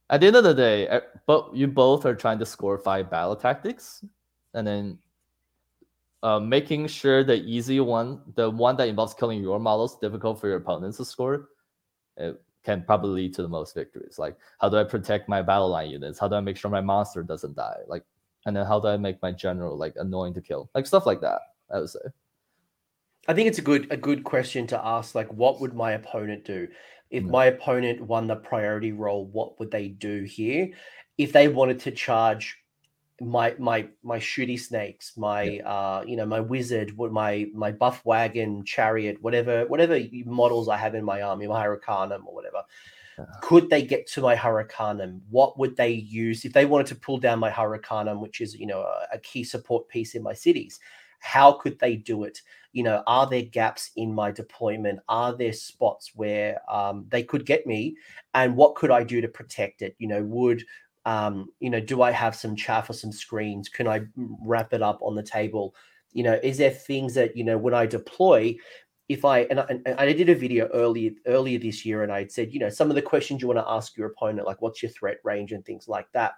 at the end of the day, but you both are trying to score five battle tactics, and then uh, making sure the easy one, the one that involves killing your models, difficult for your opponents to score, it can probably lead to the most victories. Like, how do I protect my battle line units? How do I make sure my monster doesn't die? Like, and then how do I make my general like annoying to kill? Like stuff like that. I would say. I think it's a good a good question to ask. Like, what would my opponent do if mm. my opponent won the priority roll? What would they do here? If they wanted to charge my my my shooty snakes, my yeah. uh you know my wizard, what my my buff wagon, chariot, whatever whatever models I have in my army, my Hurricanum or whatever. Could they get to my Hurricanum? What would they use if they wanted to pull down my Hurricanum, which is you know a, a key support piece in my cities? How could they do it? You know, are there gaps in my deployment? Are there spots where um, they could get me? And what could I do to protect it? You know, would um, you know, do I have some chaff or some screens? Can I wrap it up on the table? You know, is there things that you know when I deploy? If I and I, and I did a video earlier earlier this year, and I said, you know, some of the questions you want to ask your opponent, like what's your threat range and things like that.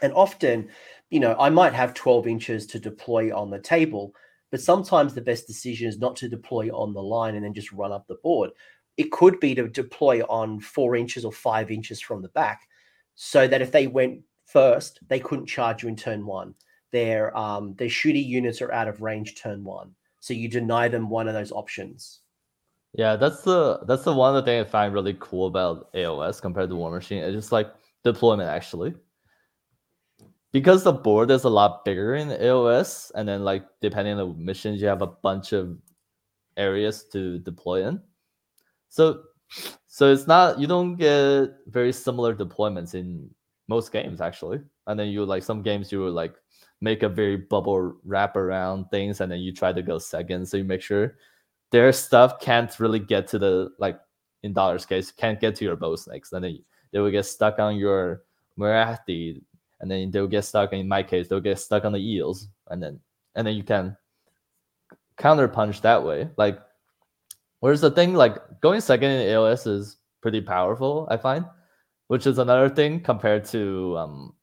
And often, you know, I might have 12 inches to deploy on the table, but sometimes the best decision is not to deploy on the line and then just run up the board. It could be to deploy on four inches or five inches from the back so that if they went first, they couldn't charge you in turn one. Their um, their shooty units are out of range turn one. So you deny them one of those options. Yeah, that's the that's the one thing I find really cool about AOS compared to War Machine. It's just like deployment actually because the board is a lot bigger in AOS, and then like depending on the missions, you have a bunch of areas to deploy in. So so it's not you don't get very similar deployments in most games actually. And then you like some games you will like make a very bubble wrap around things and then you try to go second. So you make sure their stuff can't really get to the like in dollars case, can't get to your bow snakes. And then they will get stuck on your Morathi and then they'll get stuck. In my case, they'll get stuck on the eels, and then and then you can counter punch that way. Like, where's the thing like going second in AOS is pretty powerful, I find, which is another thing compared to um,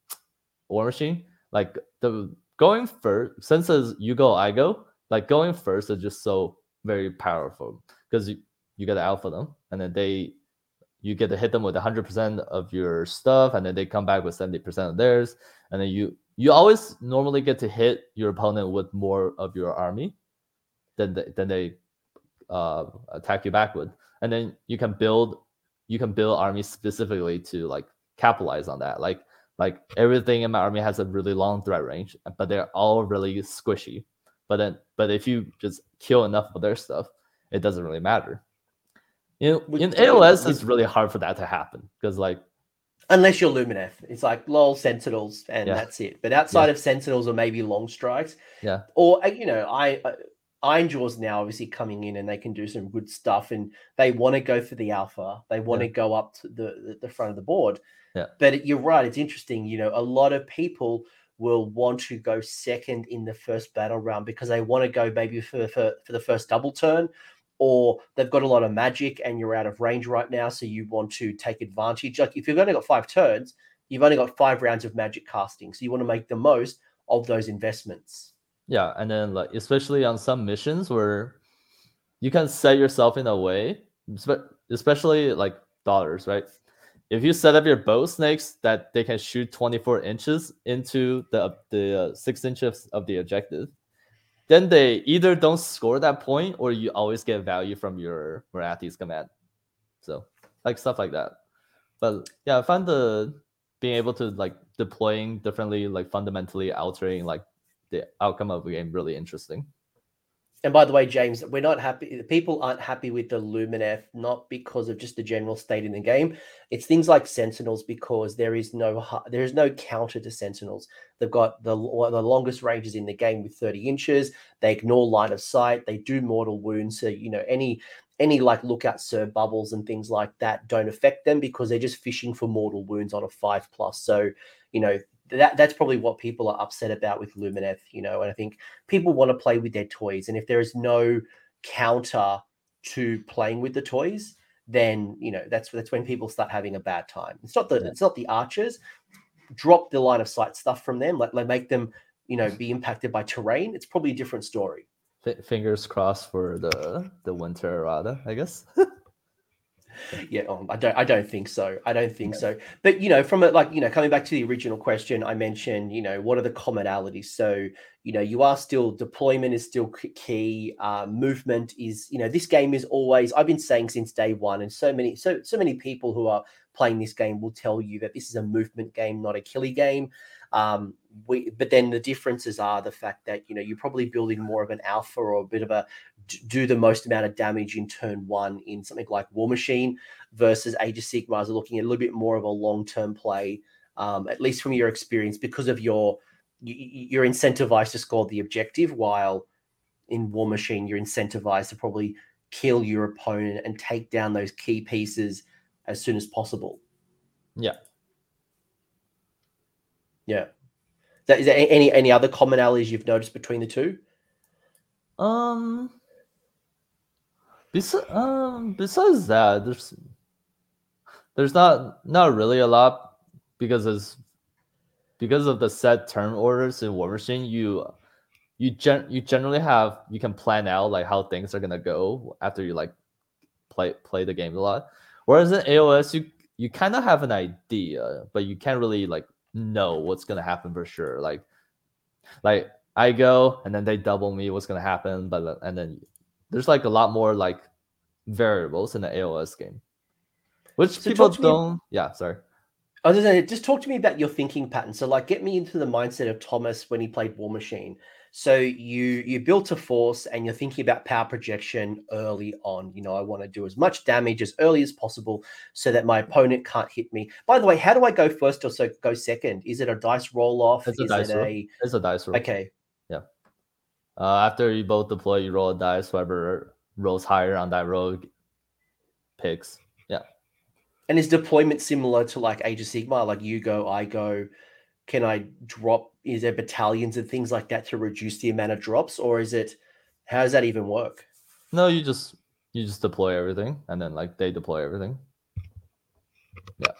Warmachine. Like the going first, since you go, I go. Like going first is just so very powerful because you, you get to alpha them, and then they you get to hit them with 100% of your stuff and then they come back with 70% of theirs and then you you always normally get to hit your opponent with more of your army than they, than they uh, attack you back with. And then you can build you can build armies specifically to like capitalize on that. Like like everything in my army has a really long threat range but they're all really squishy. But then but if you just kill enough of their stuff it doesn't really matter in, in AOS, it's really hard for that to happen because, like, unless you're Lumineth, it's like lol Sentinels and yeah. that's it. But outside yeah. of Sentinels or maybe long strikes, yeah, or uh, you know, I uh, Ironjawz now obviously coming in and they can do some good stuff and they want to go for the alpha. They want yeah. to go up to the the front of the board. Yeah. But you're right. It's interesting. You know, a lot of people will want to go second in the first battle round because they want to go maybe for, for, for the first double turn or they've got a lot of magic and you're out of range right now, so you want to take advantage. Like if you've only got five turns, you've only got five rounds of magic casting, so you want to make the most of those investments. Yeah, and then like especially on some missions where you can set yourself in a way, especially like daughters, right? If you set up your bow snakes that they can shoot 24 inches into the the uh, six inches of the objective, then they either don't score that point or you always get value from your Morathi's command. So like stuff like that. But yeah, I find the being able to like deploying differently, like fundamentally altering like the outcome of a game really interesting. And by the way, James, we're not happy. People aren't happy with the Lumineth, not because of just the general state in the game. It's things like Sentinels because there is no there is no counter to Sentinels. They've got the the longest ranges in the game with 30 inches. They ignore line of sight. They do mortal wounds. So you know any any like Look Out Sir bubbles and things like that don't affect them because they're just fishing for mortal wounds on a five plus. So you know that that's probably what people are upset about with Lumineth, you know. And I think people want to play with their toys, and if there is no counter to playing with the toys, then you know that's that's when people start having a bad time. It's not the yeah. it's not the archers. Drop the line of sight stuff from them, like, like make them you know be impacted by terrain. It's probably a different story. F- fingers crossed for the the winter errata, I guess. yeah, um, I don't. I don't think so. I don't think so. But you know, from it, like you know, coming back to the original question, I mentioned, you know, what are the commonalities? So you know, you are still deployment is still key. Uh, movement is, you know, this game is always. I've been saying since day one, and so many, so so many people who are playing this game will tell you that this is a movement game, not a killy game. Um, we, but then the differences are the fact that you know you're probably building more of an alpha or a bit of a do the most amount of damage in turn one in something like War Machine versus Age of Sigmars are looking at a little bit more of a long term play, um, at least from your experience, because of your you're incentivized to score the objective, while in War Machine you're incentivized to probably kill your opponent and take down those key pieces as soon as possible. Yeah. Yeah. Is there any any other commonalities you've noticed between the two? Um, Besides, um, besides that, there's there's not not really a lot because it's because of the set turn orders in Warmachine. You you gen you generally have you can plan out like how things are gonna go after you like play play the game a lot. Whereas in AOS, you you kind of have an idea, but you can't really like know what's gonna happen for sure. Like like I go and then they double me, what's gonna happen? But and then there's like a lot more like variables in the AOS game, which so people don't. Me, yeah, sorry. I was just just talk to me about your thinking pattern. So, like, get me into the mindset of Thomas when he played Warmachine. So you you built a force and you're thinking about power projection early on. You know, I want to do as much damage as early as possible so that my opponent can't hit me. By the way, how do I go first or so go second? Is it a dice roll off? It's a Is dice it roll. A... It's a dice roll. Okay. Yeah. Uh, after you both deploy, you roll a dice. Whoever rolls higher on that roll picks. Yeah. And is deployment similar to like Age of Sigmar? Like you go, I go. Can I drop? Is there battalions and things like that to reduce the amount of drops, or is it? How does that even work? No, you just you just deploy everything, and then like they deploy everything. Yeah.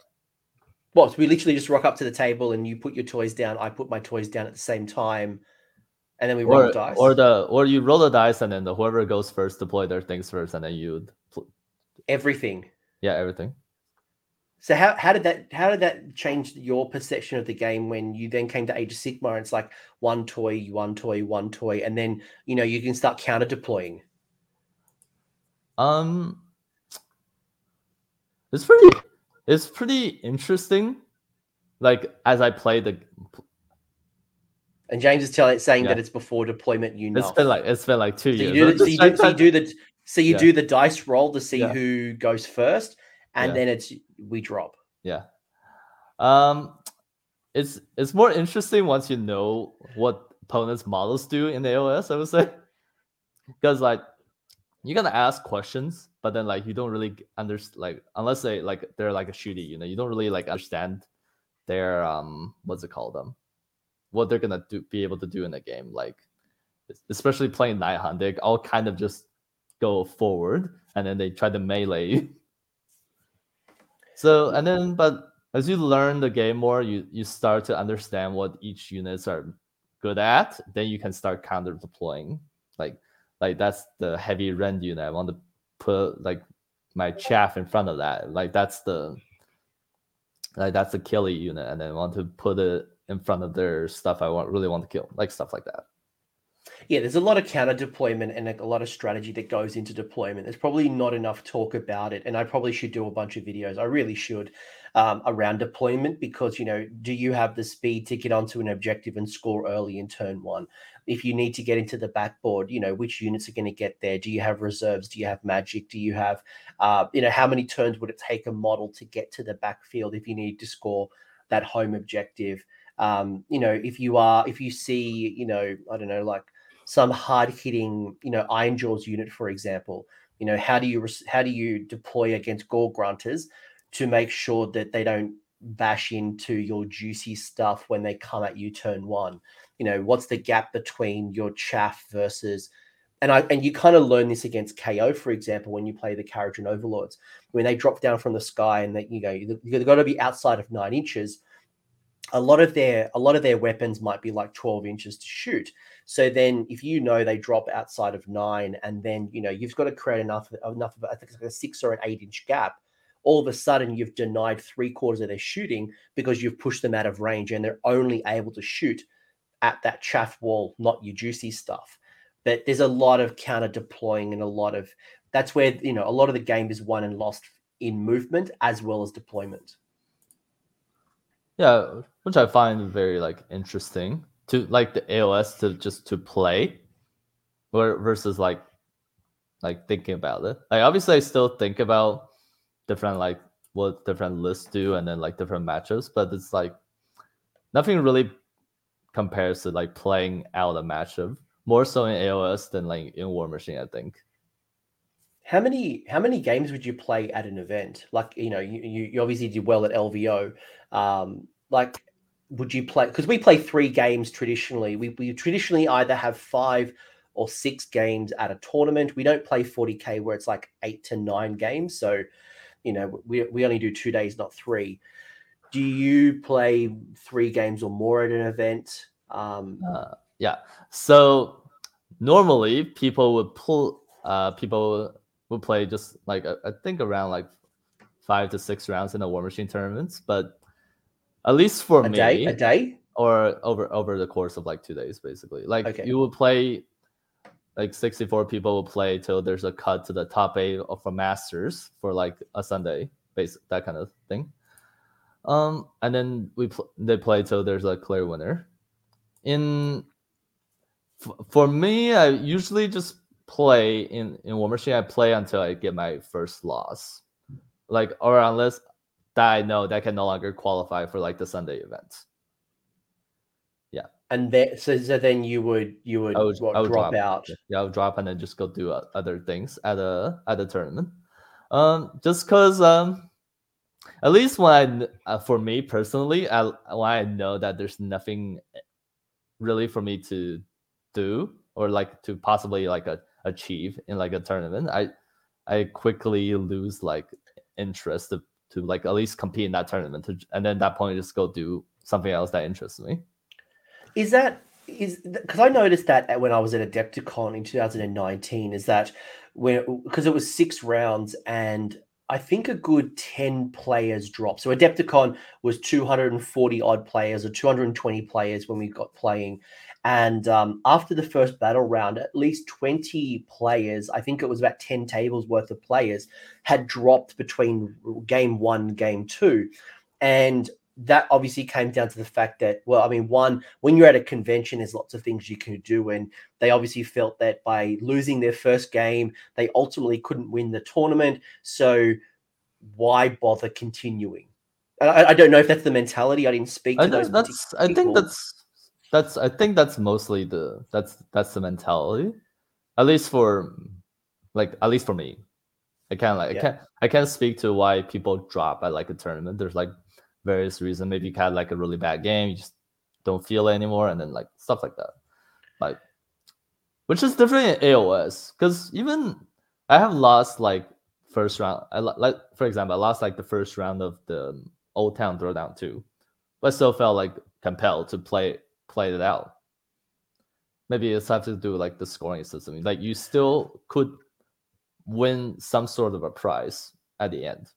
Well, so we literally just rock up to the table, and you put your toys down. I put my toys down at the same time and then we roll or, the dice. Or the or you roll the dice and then the whoever goes first deploy their things first and then you everything. Yeah, everything. So how, how did that how did that change your perception of the game when you then came to Age of Sigmar and it's like one toy, one toy, one toy, and then you know you can start counter deploying? Um it's pretty it's pretty interesting. Like as I play the and James is telling saying yeah. that it's before deployment. You know, it's been like it's been like two so years. You do, so, you do, so you do the so you yeah. do the dice roll to see yeah. who goes first, and then it's we drop. Yeah. Um, it's it's more interesting once you know what opponents' models do in the AOS. I would say, because like you're gonna ask questions, but then like you don't really understand like unless they like they're like a shooty, you know, you don't really like understand their um what's it called them um, what they're gonna do be able to do in the game. Like especially playing Nighthaunt, they all kind of just go forward and then they try to melee you. So and then but as you learn the game more, you you start to understand what each units are good at. Then you can start counter deploying. Like like that's the heavy rend unit. I want to put like my chaff in front of that. Like that's the like that's the killy unit, and then I want to put it in front of their stuff I want really want to kill, like stuff like that. Yeah, there's a lot of counter deployment and a lot of strategy that goes into deployment. There's probably not enough talk about it, and I probably should do a bunch of videos. I really should um, around deployment because you know, do you have the speed to get onto an objective and score early in turn one? If you need to get into the backboard, you know, which units are going to get there? Do you have reserves? Do you have magic? Do you have, uh, you know, how many turns would it take a model to get to the backfield if you need to score that home objective? Um, you know, if you are, if you see, you know, I don't know, like some hard hitting, you know, Ironjawz unit, for example. You know, how do you how do you deploy against Gore-gruntas to make sure that they don't bash into your juicy stuff when they come at you turn one? You know, what's the gap between your chaff versus and I and you kind of learn this against KO, for example, when you play the Kharadron Overlords, when they drop down from the sky and that you know you've got to be outside of nine inches. A lot of their a lot of their weapons might be like twelve inches to shoot. So then, if you know they drop outside of nine, and then you know you've got to create enough enough of I think like a six or an eight inch gap, all of a sudden you've denied three quarters of their shooting because you've pushed them out of range, and they're only able to shoot at that chaff wall, not your juicy stuff. But there's a lot of counter deploying and a lot of that's where you know a lot of the game is won and lost in movement as well as deployment. Yeah, which I find very like interesting to like the AOS to just to play, or versus like like thinking about it. Like obviously, I still think about different like what different lists do, and then like different matchups. But it's like nothing really compares to like playing out a matchup more so in AOS than like in War Machine, I think. How many how many games would you play at an event? Like you know, you you obviously did well at LVO. Um, like would you play? Because we play three games traditionally. We, we traditionally either have five or six games at a tournament. We don't play 40K where it's like eight to nine games. So, you know, we, we only do two days, not three. Do you play three games or more at an event? Um, uh, yeah. So normally people would pull, uh, people would play just like, I think around like five to six rounds in a War Machine tournaments. But at least for a me, day, a day, or over over the course of like two days, basically. Like Okay. you will play, like sixty four people will play till there's a cut to the top eight of a Masters for like a Sunday, base that kind of thing. Um, and then we pl- they play till there's a clear winner. In f- for me, I usually just play in in Warmachine. I play until I get my first loss, like or unless that I know that can no longer qualify for like the Sunday events. Yeah. And then so, so then you would you would, would, what, would drop, drop, out. Yeah, I'll drop and then just go do other things at a at a tournament. Um, just cause um, at least when I uh, for me personally, I when I know that there's nothing really for me to do or like to possibly like a, achieve in like a tournament, I I quickly lose like interest to, like at least compete in that tournament, to, and then at that point just go do something else that interests me. Is that is because I noticed that when I was at Adepticon in 2019, is that when because it was six rounds and I think a good 10 players dropped. So Adepticon was 240 odd players or 220 players when we got playing. And um, after the first battle round, at least 20 players, I think it was about 10 tables worth of players, had dropped between game one, game two. And that obviously came down to the fact that, well, I mean, one, when you're at a convention, there's lots of things you can do. And they obviously felt that by losing their first game, they ultimately couldn't win the tournament. So why bother continuing? I, I don't know if that's the mentality. I didn't speak to I that's I think that's that's I think that's mostly the that's that's the mentality. At least for like at least for me. I can't like Yeah. I can't I can't speak to why people drop at like a tournament. There's like various reasons. Maybe you had like a really bad game, you just don't feel it anymore, and then like stuff like that. Like which is different in AOS. Because even I have lost like first round. I like for example, I lost like the first round of the Old Town Throwdown too, but still felt like compelled to play play it out. Maybe it's have to do like the scoring system. Like you still could win some sort of a prize at the end.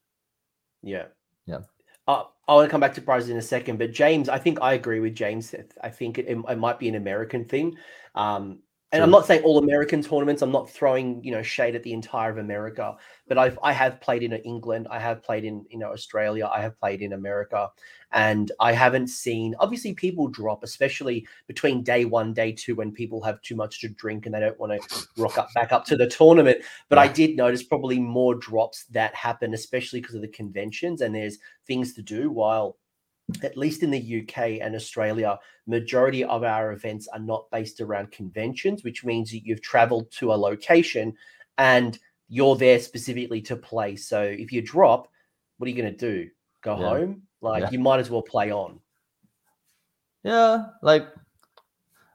Yeah. Yeah. Uh, I want to come back to prizes in a second, but James, I think I agree with James. I think it, it might be an American thing. Um, and I'm not saying all American tournaments. I'm not throwing you know shade at the entire of America, but I've I have played in England. I have played in you know Australia. I have played in America, and I haven't seen obviously people drop, especially between day one, day two, when people have too much to drink and they don't want to rock up back up to the tournament. But yeah. I did notice probably more drops that happen, especially because of the conventions and there's things to do while at least in the UK and Australia, majority of our events are not based around conventions, which means that you've traveled to a location and you're there specifically to play. So if you drop, what are you going to do? Go yeah. home? Like yeah. you might as well play on. Yeah, like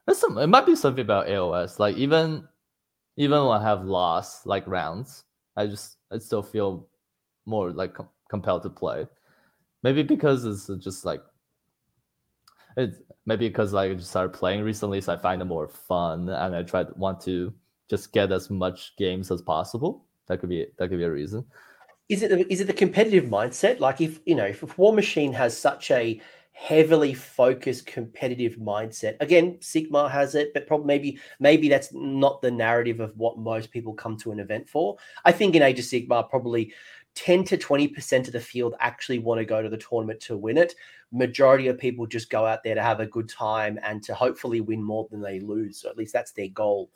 there's some. It might be something about AOS. Like even even when I have lost like rounds, I just I still feel more like com- compelled to play. Maybe because it's just like it. Maybe because like I just started playing recently, so I find it more fun, and I try to want to just get as much games as possible. That could be that could be a reason. Is it is it the competitive mindset? Like if you know if War Machine has such a heavily focused competitive mindset. Again, Sigmar has it, but probably maybe maybe that's not the narrative of what most people come to an event for. I think in Age of Sigmar, probably 10 to 20% of the field actually want to go to the tournament to win it. Majority of people just go out there to have a good time and to hopefully win more than they lose. So at least that's their goal.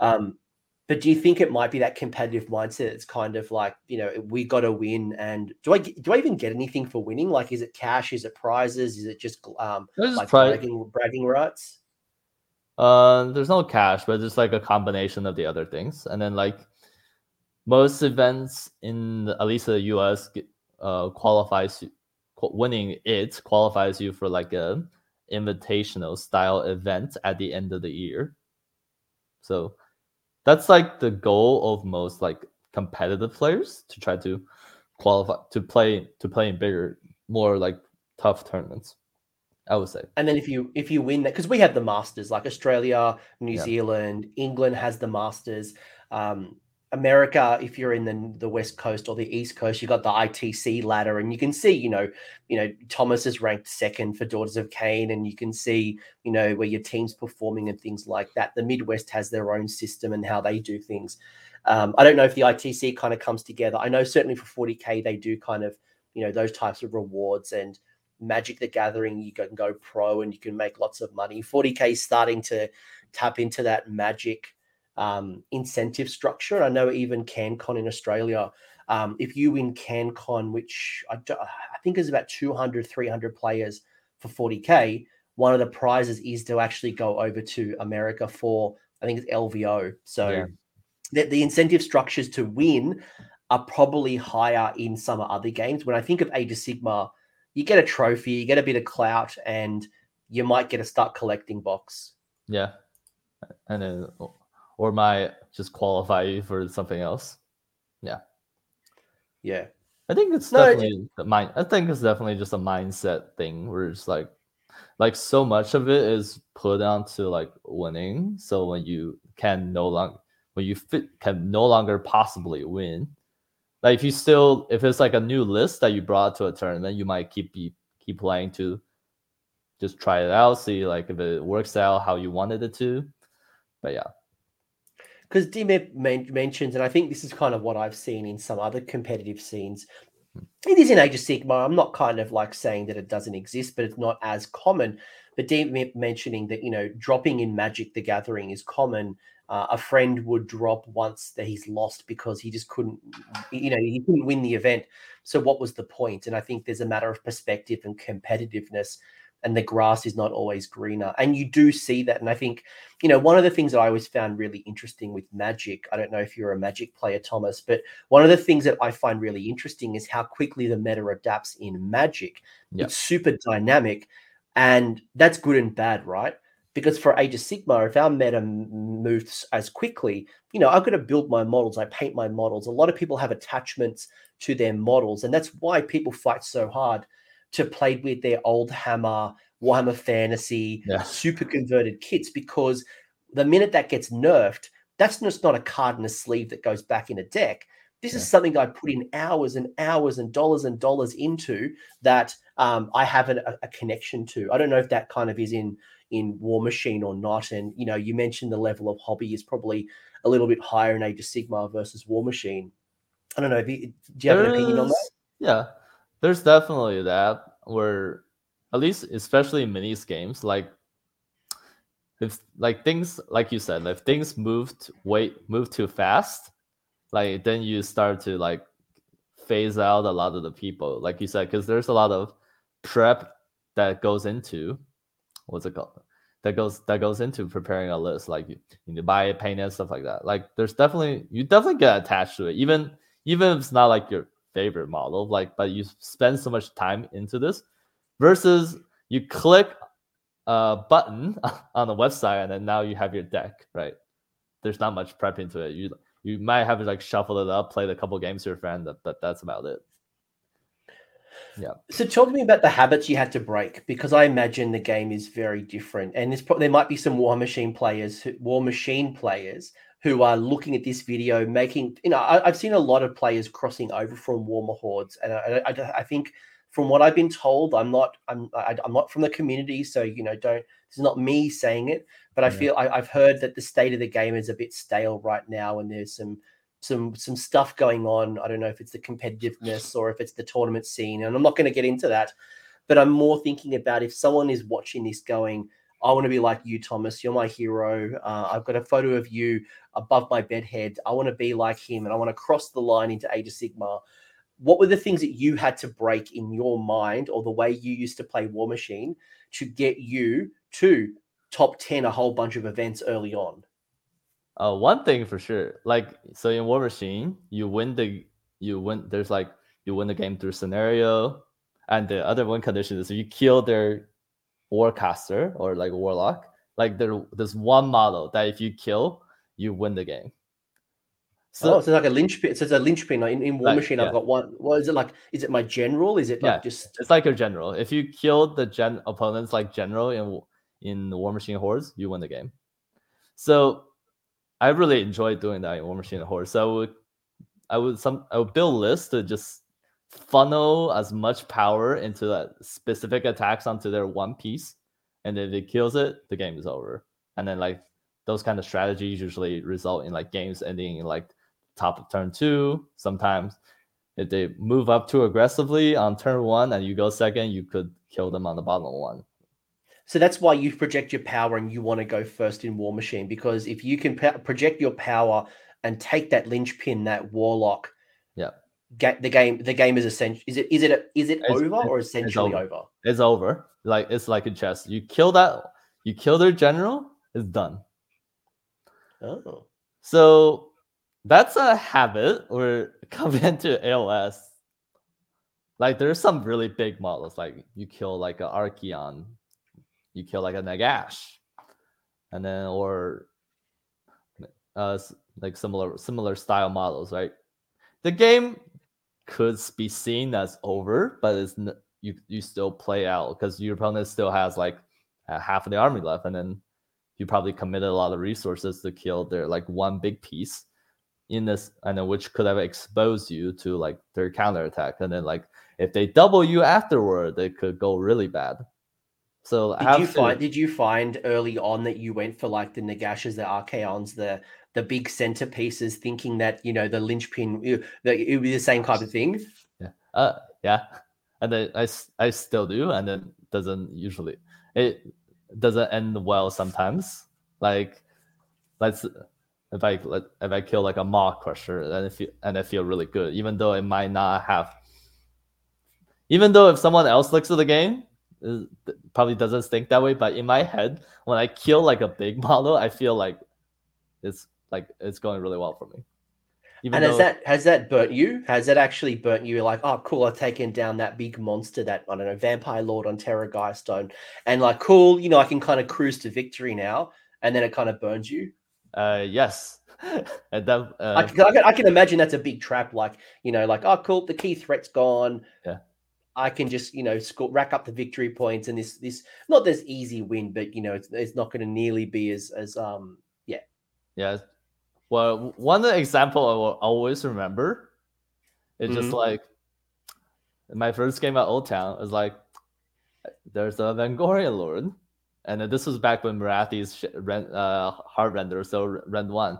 Um, but do you think it might be that competitive mindset? It's kind of like, you know, we got to win. And do I do I even get anything for winning? Like, is it cash? Is it prizes? Is it just um like bragging, bragging rights? Uh, there's no cash, but it's like a combination of the other things. And then like most events in at least the US uh, qualifies winning it qualifies you for like a invitational style event at the end of the year. So that's like the goal of most like competitive players to try to qualify to play to play in bigger, more like tough tournaments. I would say. And then if you if you win that, because we have the Masters, like Australia, New yeah. Zealand, England has the Masters. Um, America, if you're in the, the West Coast or the East Coast, you got the ITC ladder, and you can see, you know, you know, Thomas is ranked second for Daughters of Khaine, and you can see, you know, where your team's performing and things like that. The Midwest has their own system and how they do things. Um, I don't know if the ITC kind of comes together. I know certainly for 40k they do kind of, you know, those types of rewards and Magic the Gathering. You can go pro and you can make lots of money. 40k is starting to tap into that Magic um, incentive structure. And I know even CanCon in Australia, um, if you win CanCon, which I, I think is about 200, 300 players for 40K, one of the prizes is to actually go over to America for, I think it's LVO. So yeah. the, the incentive structures to win are probably higher in some other games. When I think of Age of Sigmar, you get a trophy, you get a bit of clout, and you might get a start collecting box. Yeah. And or might just qualify you for something else. Yeah. Yeah. I think it's no, definitely the mind. I think it's definitely just a mindset thing where it's like, like so much of it is put onto like winning. So when you can no longer, when you fit, can no longer possibly win. Like if you still, if it's like a new list that you brought to a tournament, you might keep be, keep playing to just try it out, see like if it works out how you wanted it to. But yeah, because Dimip mentions, and I think this is kind of what I've seen in some other competitive scenes. It is in Age of Sigmar. I'm not kind of like saying that it doesn't exist, but it's not as common. But Dimip mentioning that you know dropping in Magic the Gathering is common. Uh, a friend would drop once that he's lost because he just couldn't, you know, he couldn't win the event. So what was the point? And I think there's a matter of perspective and competitiveness and the grass is not always greener. And you do see that. And I think, you know, one of the things that I always found really interesting with Magic, I don't know if you're a Magic player, Thomas, but one of the things that I find really interesting is how quickly the meta adapts in Magic. Yep. It's super dynamic. And that's good and bad, right? because for Age of Sigmar, if our meta moves as quickly, you know, I've got to build my models, I paint my models. A lot of people have attachments to their models, and that's why people fight so hard to play with their old Hammer, Warhammer Fantasy, yeah. super converted kits, because the minute that gets nerfed, that's just not a card in a sleeve that goes back in a deck. This yeah. is something I put in hours and hours and dollars and dollars into that um, I have a, a connection to. I don't know if that kind of is in in War Machine or not. And you know, you mentioned the level of hobby is probably a little bit higher in Age of Sigmar versus War Machine. I don't know. You, do you have an opinion on that? Yeah, there's definitely that where, at least especially in minis games, like if like things like you said, if things moved wait move too fast, like then you start to like phase out a lot of the people, like you said, because there's a lot of prep that goes into what's it called? That goes that goes into preparing a list like you, need to buy paint it stuff like that. Like there's definitely you definitely get attached to it even even if it's not like your favorite model like but you spend so much time into this versus you click a button on the website and then now you have your deck right? There's not much prep into it. You you might have to like shuffle it up play a couple games with your friend but that's about it. Yeah. So talk to me about the habits you had to break because I imagine the game is very different, and there's there might be some War Machine players, War machine players who are looking at this video, making you know I, have seen a lot of players crossing over from Warmahordes, and I, I, I think from what I've been told, I'm not I'm I, am i am not from the community, so you know don't this is not me saying it, but I yeah. feel I, I've heard that the state of the game is a bit stale right now, and there's some some some stuff going on. I don't know if it's the competitiveness or if it's the tournament scene, and I'm not going to get into that. But I'm more thinking about if someone is watching this going, I want to be like you, Thomas. You're my hero. Uh, I've got a photo of you above my bedhead. I want to be like him, and I want to cross the line into Age of Sigmar. What were the things that you had to break in your mind, or the way you used to play War Machine to get you to top ten a whole bunch of events early on? Uh, one thing for sure, like so in War Machine, you win the you win. There's like you win the game through scenario, and the other one condition is you kill their warcaster or like warlock. Like there, there's one model that if you kill, you win the game. So, oh, so it's like a linchpin. So it's a linchpin. In, in War like, Machine, yeah. I've got one. What is it like? Is it my general? Is it like yeah, just? It's like a general. If you kill the gen opponents like general in in War Machine hordes, you win the game. So I really enjoyed doing that in War Machine Hordes. So I would, I would some I would build lists to just funnel as much power into that specific attacks onto their one piece, and if it kills it, the game is over. And then like those kind of strategies usually result in like games ending in like top of turn two. Sometimes if they move up too aggressively on turn one and you go second, you could kill them on the bottom one. So that's why you project your power and you want to go first in War Machine because if you can project your power and take that linchpin, that warlock, yeah, get the game. The game is essential. Is it? Is it? Is it it's, over or essentially it's over. over? It's over. Like it's like a chess. You kill that. You kill their general. It's done. Oh. So that's a habit. We're coming into AOS. Like there's some really big models. Like you kill like an Archaon you kill like a Nagash, and then or uh like similar similar style models, right? The game could be seen as over, but it's you you still play out because your opponent still has like half of the army left, and then you probably committed a lot of resources to kill their like one big piece in this, and then which could have exposed you to like their counter attack, and then like if they double you afterward, it could go really bad. So did you to... find did you find early on that you went for like the Nagashas, the Archaons, the the big centerpieces, thinking that you know the linchpin that it would be the same kind of thing? Yeah, uh, yeah, and I I still do, and then doesn't usually it doesn't end well sometimes. Like let's if I if I kill like a Maw-krusha, and if and I feel really good, even though it might not have. Even though if someone else looks at the game, probably doesn't think that way, but in my head, when I kill like a big model, I feel like it's like it's going really well for me. Even and has that has that burnt you? Has that actually burnt you? Like, oh, cool, I've taken down that big monster, that I don't know, vampire lord on Terra Stone, and like, cool, you know, I can kind of cruise to victory now, and then it kind of burns you. Uh, yes. and that, uh... I, can, I, can, I can imagine that's a big trap. Like, you know, like, oh, cool, the key threat's gone. Yeah. I can just, you know, score, rack up the victory points, and this, this, not this easy win, but you know, it's, it's not going to nearly be as, as, um, yeah. Yeah, well, one example I will always remember is mm-hmm. just like my first game at Old Town is like there's a Vengorian Lord, and this was back when Morathi's rent, uh, hard render, so rend one.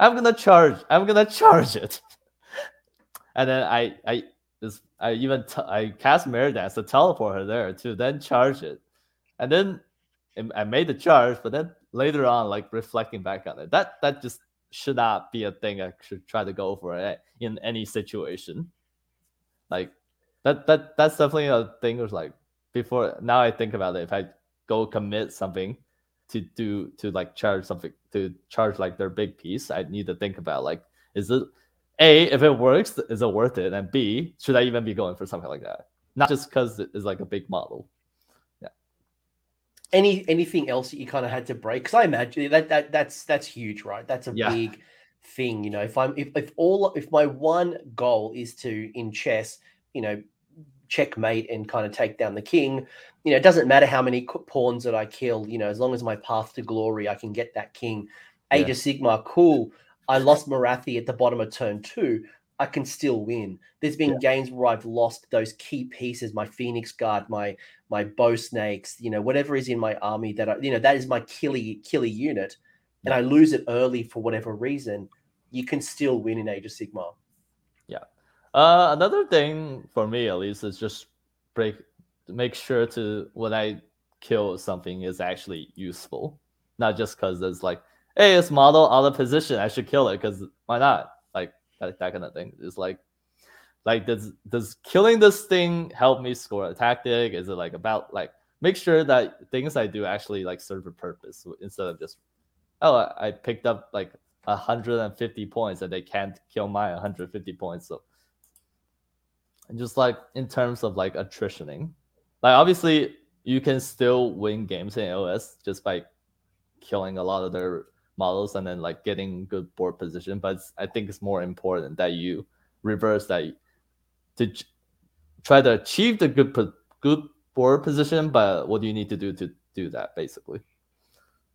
I'm gonna charge. I'm gonna charge it, and then I I just I even t- I cast Mirror Dance to teleport her there to then charge it, and then I made the charge, but then later on, like reflecting back on it, that that just should not be a thing I should try to go for it in any situation. Like that that that's definitely a thing was like before now I think about it, if I go commit something to do to like charge something to charge like their big piece, I need to think about like is it A, if it works, is it worth it? And B, should I even be going for something like that? Not just because it is like a big model. Any anything else that you kind of had to break? Because I imagine that that that's that's huge, right? That's a yeah. big thing. You know, if I'm if, if all if my one goal is to in chess, you know, checkmate and kind of take down the king, you know, it doesn't matter how many pawns that I kill. You know, as long as my path to glory, I can get that king. Age yeah. of Sigmar, cool. I lost Morathi at the bottom of turn two. I can still win. There's been yeah. games where I've lost those key pieces, my Phoenix Guard, my my bow snakes, you know, whatever is in my army that I, you know, that is my killy killy unit and I lose it early for whatever reason, you can still win in Age of Sigmar. Yeah. Uh, another thing for me, at least, is just break, make sure to when I kill something is actually useful, not just because it's like, hey, it's model out of position, I should kill it because why not? Like that, that kind of thing. It's like, like does does killing this thing help me score a tactic? Is it like about like make sure that things I do actually like serve a purpose instead of just oh, I picked up like 150 points and they can't kill my 150 points. So, and just like in terms of like attritioning, like obviously you can still win games in OS just by killing a lot of their models and then like getting good board position. But I think it's more important that you reverse that to ch- try to achieve the good good board position. But what do you need to do to do that, basically?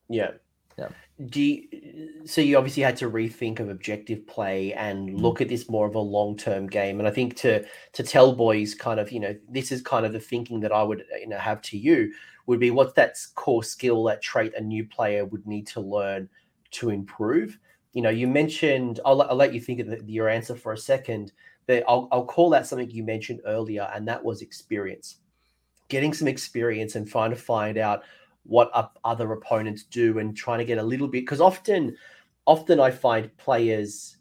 Yeah, yeah. Do you, so you obviously had to rethink of objective play and mm. look at this more of a long-term game. And I think to to tell boys kind of, you know, this is kind of the thinking that I would, you know, have to you would be what's that core skill, that trait a new player would need to learn to improve. You know, you mentioned, I'll, I'll let you think of the, your answer for a second, I'll, I'll call that something you mentioned earlier, and that was experience. Getting some experience and trying to find out what other opponents do and trying to get a little bit because often often I find players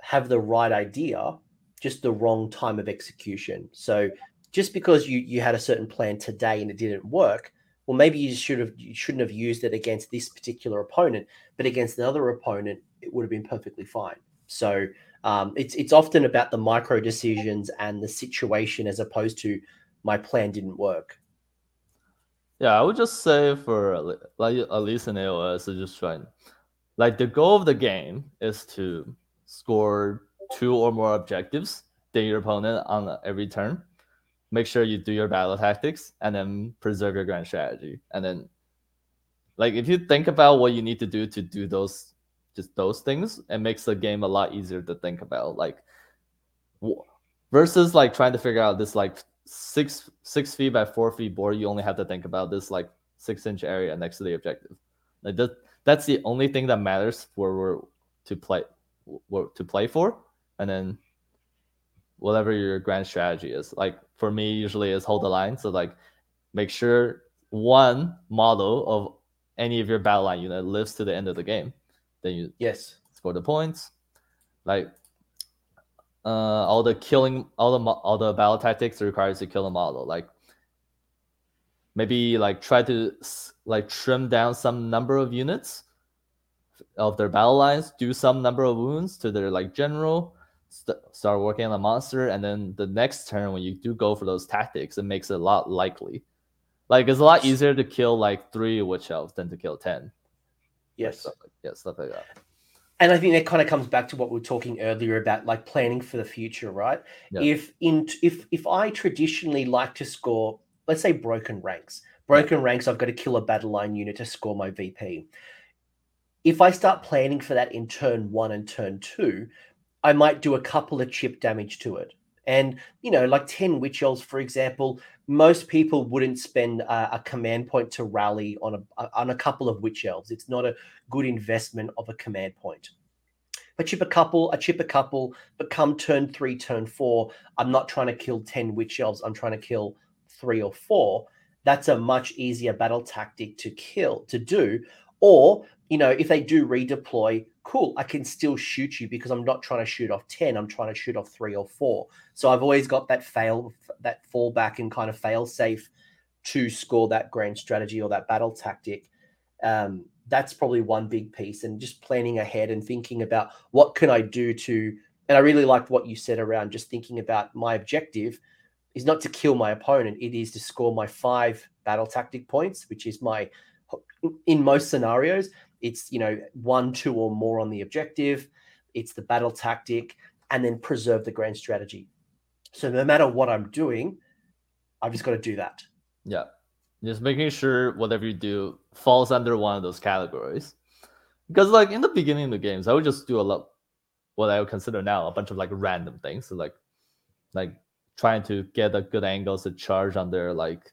have the right idea, just the wrong time of execution. So just because you you had a certain plan today and it didn't work, well maybe you should have you shouldn't have used it against this particular opponent, but against another opponent it would have been perfectly fine. So um, it's it's often about the micro decisions and the situation as opposed to my plan didn't work. Yeah, I would just say for like at least in AOS, is just trying like the goal of the game is to score two or more objectives than your opponent on every turn. Make sure you do your battle tactics and then preserve your grand strategy. And then like if you think about what you need to do to do those just those things, it makes the game a lot easier to think about. Like versus like trying to figure out this like six six feet by four feet board, you only have to think about this like six inch area next to the objective. Like that, that's the only thing that matters for we're to play to play for, and then whatever your grand strategy is. Like for me, usually is hold the line. So like make sure one model of any of your battle line unit lives to the end of the game. Then you yes score the points. Like uh, all the killing, all the all the battle tactics requires to kill a model. Like maybe like try to like trim down some number of units of their battle lines, do some number of wounds to their like general, st- start working on the monster, and then the next turn when you do go for those tactics, it makes it a lot likely. Like it's a lot easier to kill like three witch elves than to kill ten. Yes. Stuff like, yeah, stuff like that. And I think that kind of comes back to what we were talking earlier about like planning for the future, right? Yeah. If in if if I traditionally like to score, let's say broken ranks, broken ranks, I've got to kill a battle line unit to score my VP. If I start planning for that in turn one and turn two, I might do a couple of chip damage to it. And you know, like ten witch elves, for example, most people wouldn't spend a, a command point to rally on a on a couple of witch elves. It's not a good investment of a command point. But chip a couple, I chip a couple, but come turn three, turn four, I'm not trying to kill 10 witch elves, I'm trying to kill three or four. That's a much easier battle tactic to kill, to do. Or, you know, if they do redeploy, cool, I can still shoot you because I'm not trying to shoot off 10, I'm trying to shoot off three or four. So I've always got that fail, that fallback and kind of fail safe to score that grand strategy or that battle tactic. Um, that's probably one big piece and just planning ahead and thinking about what can i do to and i really liked what you said around just thinking about my objective is not to kill my opponent it is to score my five battle tactic points which is my in most scenarios it's you know one two or more on the objective it's the battle tactic and then preserve the grand strategy so no matter what i'm doing i've just got to do that Yeah. Just making sure whatever you do falls under one of those categories. Because like in the beginning of the games, I would just do a lot what I would consider now a bunch of like random things. So like like trying to get a good angles to charge on their like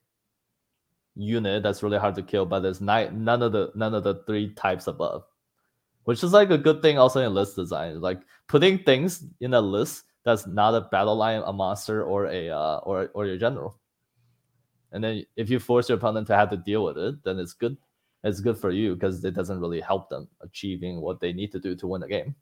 unit that's really hard to kill, but there's ni- none of the none of the three types above. Which is like a good thing also in list design. Like putting things in a list that's not a battle line, a monster, or a uh, or or your general. And then if you force your opponent to have to deal with it, then it's good. It's good for you because it doesn't really help them achieving what they need to do to win the game.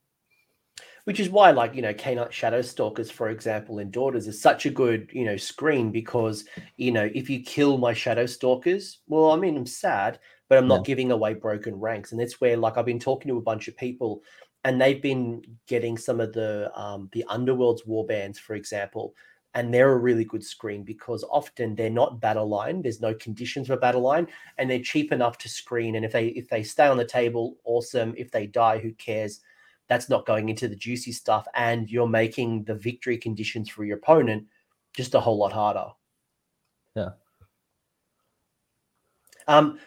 Which is why like you know Khainite shadow stalkers for example in daughters is such a good you know screen because you know if you kill my shadow stalkers well i mean i'm sad but i'm not giving away broken ranks. And that's where like i've been talking to a bunch of people and they've been getting some of the um the underworld's war bands for example and they're a really good screen because often they're not battle line there's no conditions for battle line and they're cheap enough to screen. And if they if they stay on the table awesome. If they die who cares that's not going into the juicy stuff and you're making the victory conditions for your opponent just a whole lot harder. Yeah. um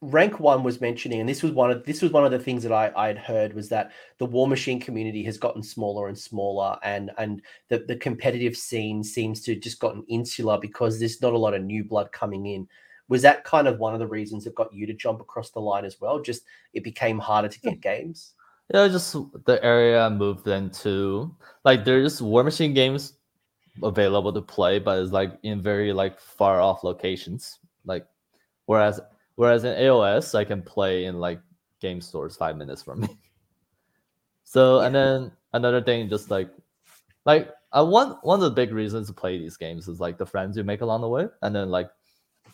rank one was mentioning and this was one of this was one of the things that i i had heard was that the war machine community has gotten smaller and smaller and and the, the competitive scene seems to just gotten insular because there's not a lot of new blood coming in. Was that kind of one of the reasons that got you to jump across the line as well? Just it became harder to get games Yeah, just the area I moved into. Like there's War Machine games available to play, but it's like in very like far off locations. Like whereas whereas in AOS I can play in like game stores five minutes from me. So and then another thing, just like like uh, I want one of the big reasons to play these games is like the friends you make along the way, and then like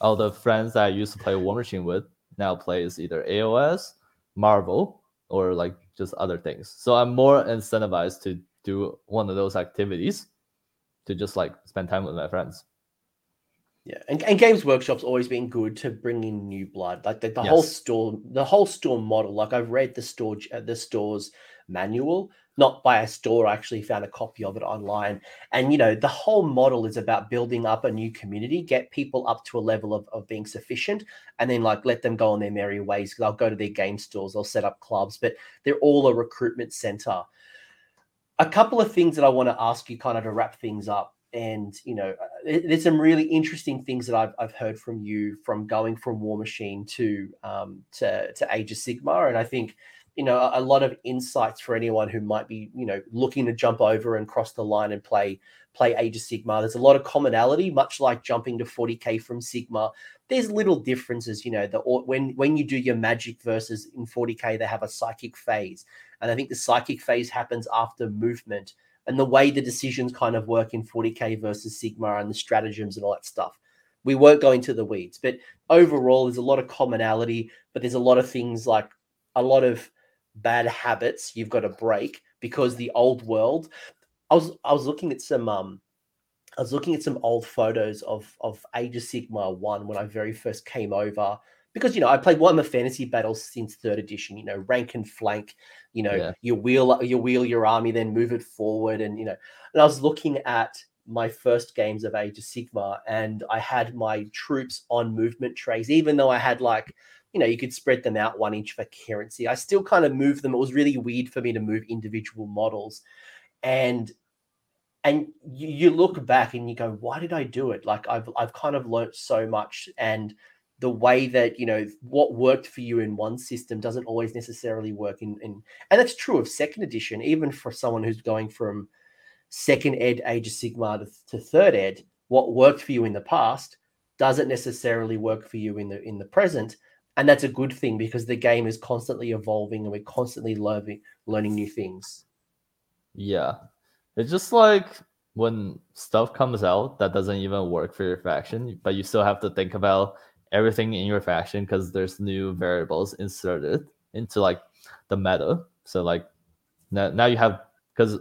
all the friends that I used to play War Machine with now plays either AOS, Marvel, or like just other things. So I'm more incentivized to do one of those activities to just like spend time with my friends. Yeah, and, and Games Workshop's always been good to bring in new blood. Like the, the whole store, the whole store model. Like I've read the store, uh, the store's manual, not by a store. I actually found a copy of it online, and you know the whole model is about building up a new community, get people up to a level of, of being sufficient, and then like let them go on their merry ways. They'll go to their game stores, they'll set up clubs, but they're all a recruitment center. A couple of things that I want to ask you, kind of to wrap things up and you know uh, there's some really interesting things that I've, I've heard from you from going from war machine to um to to age of sigmar and i think you know a, lot of insights for anyone who might be you know looking to jump over and cross the line and play play age of sigmar. There's a lot of commonality much like jumping to 40k from sigmar. There's little differences you know the when when you do your magic versus in 40k they have a psychic phase. And i think the psychic phase happens after movement and the way the decisions kind of work in 40k versus sigmar and the stratagems and all that stuff. We won't go into the weeds but overall there's a lot of commonality but there's a lot of things like a lot of bad habits you've got to break because the old world. I was I was looking at some um I was looking at some old photos of of Age of Sigmar one when I very first came over because you know I played one Warhammer Fantasy Battles since third edition. You know, rank and flank. You know, Yeah. you wheel you wheel your army, then move it forward, and you know. And I was looking at my first games of Age of Sigmar, and I had my troops on movement trays, even though I had like. You know, you could spread them out one inch for currency. I still kind of moved them. It was really weird for me to move individual models, and and you, you look back and you go, why did I do it? Like I've I've kind of learnt so much, and the way that you know what worked for you in one system doesn't always necessarily work in, in and that's true of second edition, even for someone who's going from second ed Age of Sigmar to, to third ed. What worked for you in the past doesn't necessarily work for you in the in the present. And that's a good thing because the game is constantly evolving and we're constantly learning learning new things. Yeah. It's just like when stuff comes out that doesn't even work for your faction, but you still have to think about everything in your faction because there's new variables inserted into like the meta. So like now, now you have because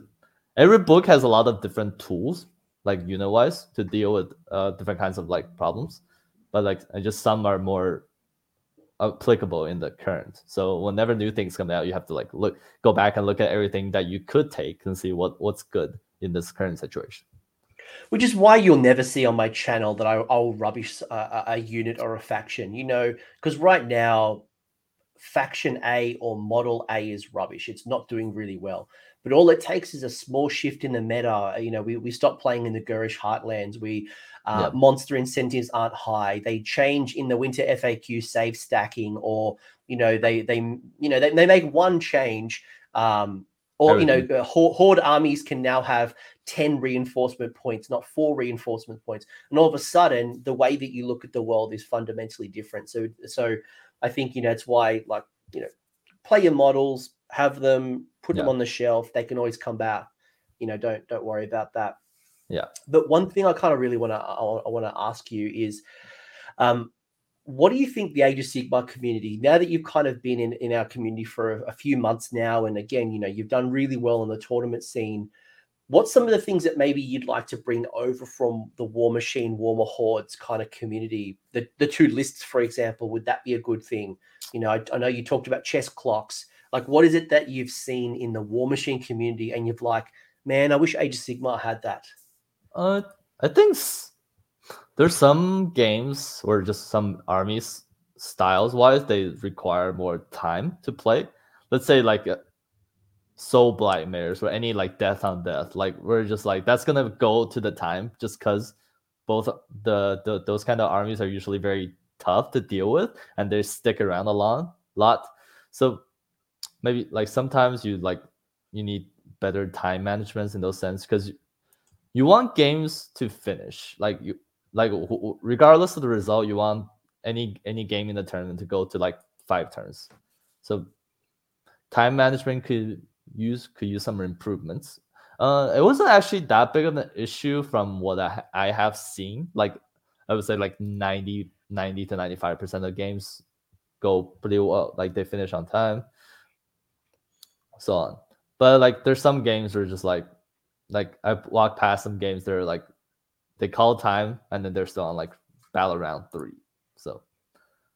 every book has a lot of different tools, like unit wise, to deal with uh, different kinds of like problems. But like just some are more applicable in the current. So whenever new things come out, you have to like look go back and look at everything that you could take and see what what's good in this current situation. which is why you'll never see on my channel that I, I'll rubbish a, a- a unit or a faction, you know, because right now, faction A or model A is rubbish. It's not doing really well. But all it takes is a small shift in the meta. You know, we, we stop playing in the Ghurish Heartlands. We uh, monster incentives aren't high. They change in the winter FAQ save stacking, or you know, they they you know they, they make one change. Um, or you know, uh, horde, armies can now have 10 reinforcement points, not four reinforcement points. And all of a sudden, the way that you look at the world is fundamentally different. So, so I think, you know, it's why, like, you know, play your models, have them, put them on the shelf. They can always come back. You know, don't, don't worry about that. Yeah. But one thing I kind of really want to, I, want to ask you is, um, what do you think the Age of Sigmar community, now that you've kind of been in, in our community for a, a few months now, and again, you know, you've done really well in the tournament scene, what's some of the things that maybe you'd like to bring over from the War Machine, Warmahordes kind of community? The the two lists, for example, would that be a good thing? You know, I, I know you talked about chess clocks. Like, what is it that you've seen in the War Machine community, and you've like, man, I wish Age of Sigmar had that. Uh, I think there's some games or just some armies styles wise they require more time to play. Let's say like uh, Soul Blight Mares or any like Death on Death. Like we're just like that's gonna go to the time just because both the, the those kind of armies are usually very tough to deal with and they stick around a lot lot. So maybe like sometimes you like you need better time management in those sense because you want games to finish. Like you like regardless of the result you want any any game in the tournament to go to like five turns. So time management could use could use some improvements. Uh it wasn't actually that big of an issue from what i, I have seen. Like i would say like 90 90 to 95 percent of games go pretty well. Like they finish on time. So on. But like there's some games where just like like I walk past some games that are like they call time and then they're still on like battle round three. So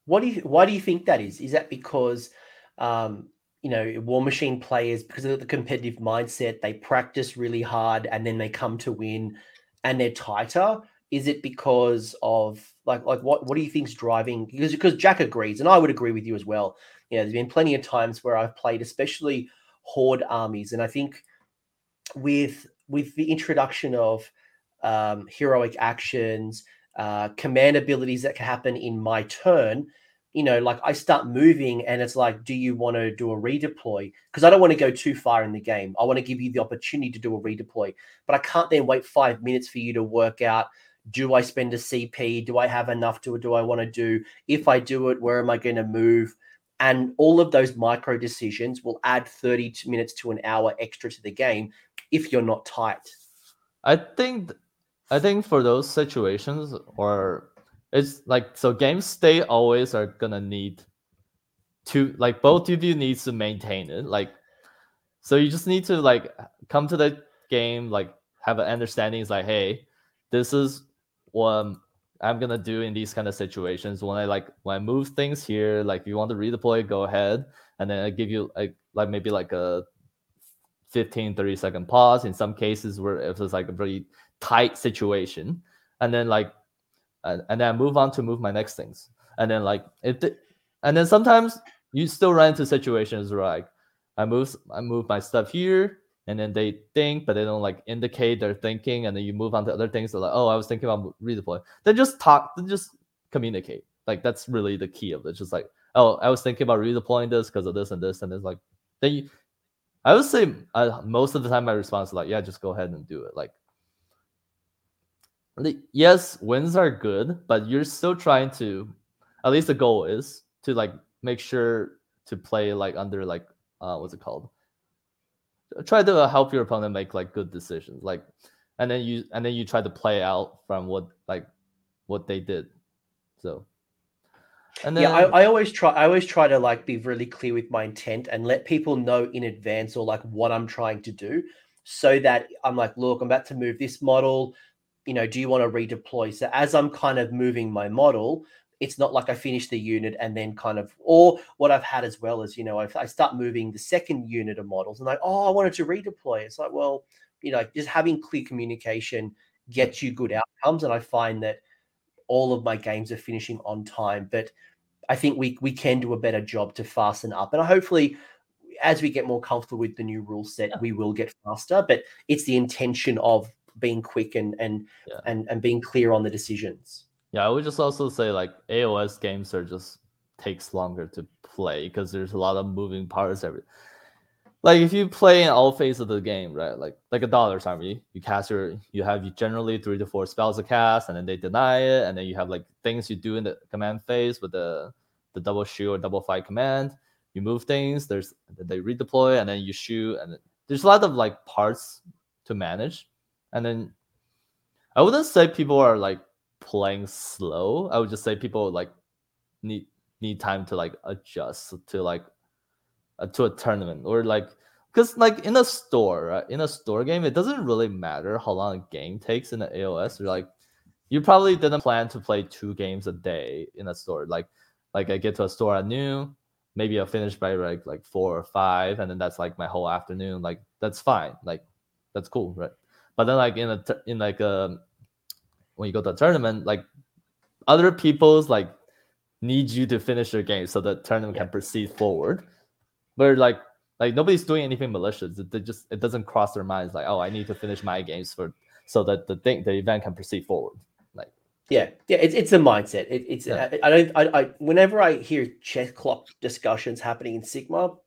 What do you? Why do you think that is? Is that because, um, you know, War Machine players because of the competitive mindset, they practice really hard and then they come to win, and they're tighter? Is it because of like like what what do you think's driving? Because because Jack agrees, and I would agree with you as well. You know, there's been plenty of times where I've played, especially horde armies, and I think with with the introduction of um, heroic actions, uh, command abilities that can happen in my turn. You know, like I start moving and it's like, do you want to do a redeploy? Because I don't want to go too far in the game. I want to give you the opportunity to do a redeploy, but I can't then wait five minutes for you to work out do I spend a CP? Do I have enough to do I want to do? If I do it, where am I going to move? And all of those micro decisions will add 30 minutes to an hour extra to the game if you're not tight. I think I think for those situations or it's like so games they always are gonna need to like both of you needs to maintain it. Like so you just need to like come to the game, like have an understanding. is like, hey, this is what I'm gonna do in these kind of situations. When I like when I move things here, like if you want to redeploy, go ahead. And then I give you like like maybe like a 15, 30 second pause. In some cases where if it's like a very tight situation. And then like and, and then I move on to move my next things. And then like it and then sometimes you still run into situations where like I move I move my stuff here and then they think but they don't like indicate their thinking. And then you move on to other things. They're like oh I was thinking about redeploy. Then just talk then just communicate. Like that's really the key of it. Just like oh I was thinking about redeploying this because of this and this and it's like then you I would say uh, most of the time my response is like yeah just go ahead and do it. Like yes wins are good but you're still trying to at least the goal is to like make sure to play like under like uh what's it called? Try to help your opponent make like good decisions like and then you and then you try to play out from what like what they did so and then, yeah I, I always try i always try to like be really clear with my intent and let people know in advance or like what i'm trying to do so that i'm like look i'm about to move this model you know do you want to redeploy so as i'm kind of moving my model it's not like I finish the unit and then kind of, or what I've had as well is, you know, I, start moving the second unit of models and like, oh, I wanted to redeploy. It's like, well, you know, just having clear communication gets you good outcomes. And I find that all of my games are finishing on time, but I think we we can do a better job to fasten up. And hopefully, as we get more comfortable with the new rule set, yeah. we will get faster. But it's the intention of being quick and and yeah. and and being clear on the decisions. Yeah, I would just also say like AOS games are just takes longer to play because there's a lot of moving parts every like if you play in all phases of the game, right? Like like a Dauntless Army, you cast your you have generally three to four spells to cast, and then they deny it, and then you have like things you do in the command phase with the the double shoot or double fight command. You move things, there's they redeploy, and then you shoot, and there's a lot of like parts to manage. And then I wouldn't say people are like playing slow. I would just say people like need need time to like adjust to like uh, to a tournament or like because like in a store right? in a store game it doesn't really matter how long a game takes in the aos or like you probably didn't plan to play two games a day in a store like like i get to a store at noon maybe i'll finish by like like four or five and then that's like my whole afternoon like that's fine like that's cool right but then like in a in like a um, when you go to a tournament, like other people's like need you to finish your game so the tournament yeah. can proceed forward. But like like nobody's doing anything malicious. They just it doesn't cross their minds like, oh, I need to finish my games for so that the thing the event can proceed forward. Like yeah, yeah, it's it's a mindset. It, it's yeah. I, I, don't I, I whenever I hear chess clock discussions happening in Sigmar,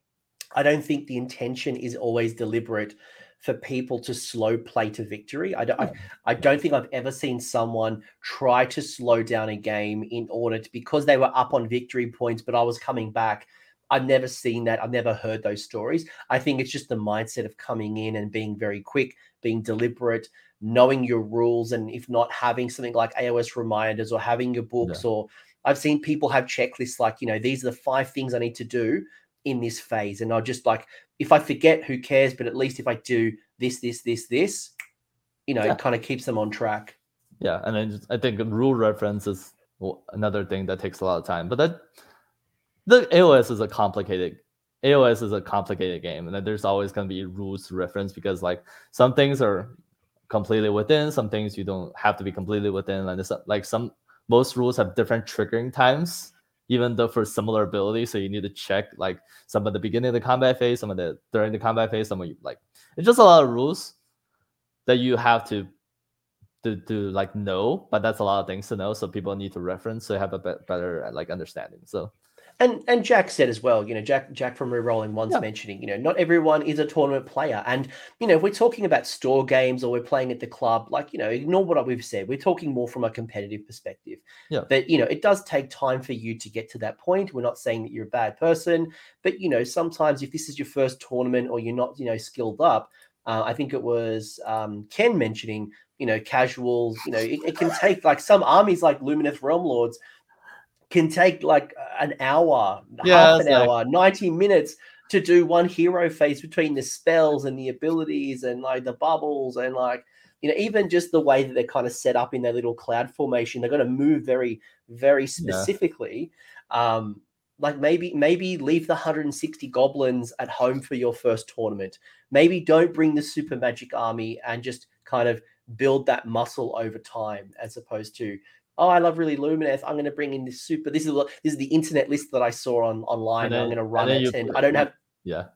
I don't think the intention is always deliberate for people to slow play to victory. I don't, I, hmm. I, don't think I've ever seen someone try to slow down a game in order to because they were up on victory points, but I was coming back. I've never seen that. I've never heard those stories. I think it's just the mindset of coming in and being very quick, being deliberate, knowing your rules, and if not having something like AOS reminders or having your books, yeah. or I've seen people have checklists like, you know, these are the five things I need to do in this phase. And I'll just like, if I forget, who cares? But at least if I do this, this, this, this, you know, yeah. it kind of keeps them on track. Yeah. And I, just, I think rule reference is another thing that takes a lot of time. But that the AOS is a complicated AOS is a complicated game, and there's always going to be rules to reference because like some things are completely within, some things you don't have to be completely within, and it's like some most rules have different triggering times even though for similar abilities. So you need to check like some of the beginning of the combat phase, some of the during the combat phase, some of you like it's just a lot of rules that you have to to, to like know, but that's a lot of things to know. So people need to reference so have a better like understanding. So and and Jack said as well, you know, Jack Jack from Rerolling once yeah. mentioning, you know, not everyone is a tournament player, and you know, if we're talking about store games or we're playing at the club, like you know, ignore what we've said. We're talking more from a competitive perspective. Yeah. That you know, it does take time for you to get to that point. We're not saying that you're a bad person, but you know, sometimes if this is your first tournament or you're not, you know, skilled up, uh, I think it was um, Ken mentioning, you know, casuals. You know, it, it can take like some armies like Lumineth Realm Lords can take like an hour, Yeah, half an like- hour, 90 minutes to do one hero phase between the spells and the abilities and like the bubbles and like you know even just the way that they're kind of set up in their little cloud formation they're going to move very very specifically. Um like maybe maybe leave the 160 goblins at home for your first tournament. Maybe don't bring the super magic army and just kind of build that muscle over time as opposed to oh i love really lumineth i'm going to bring in this super this is this is the internet list that i saw on online and i'm going to run then it and i don't have Yeah.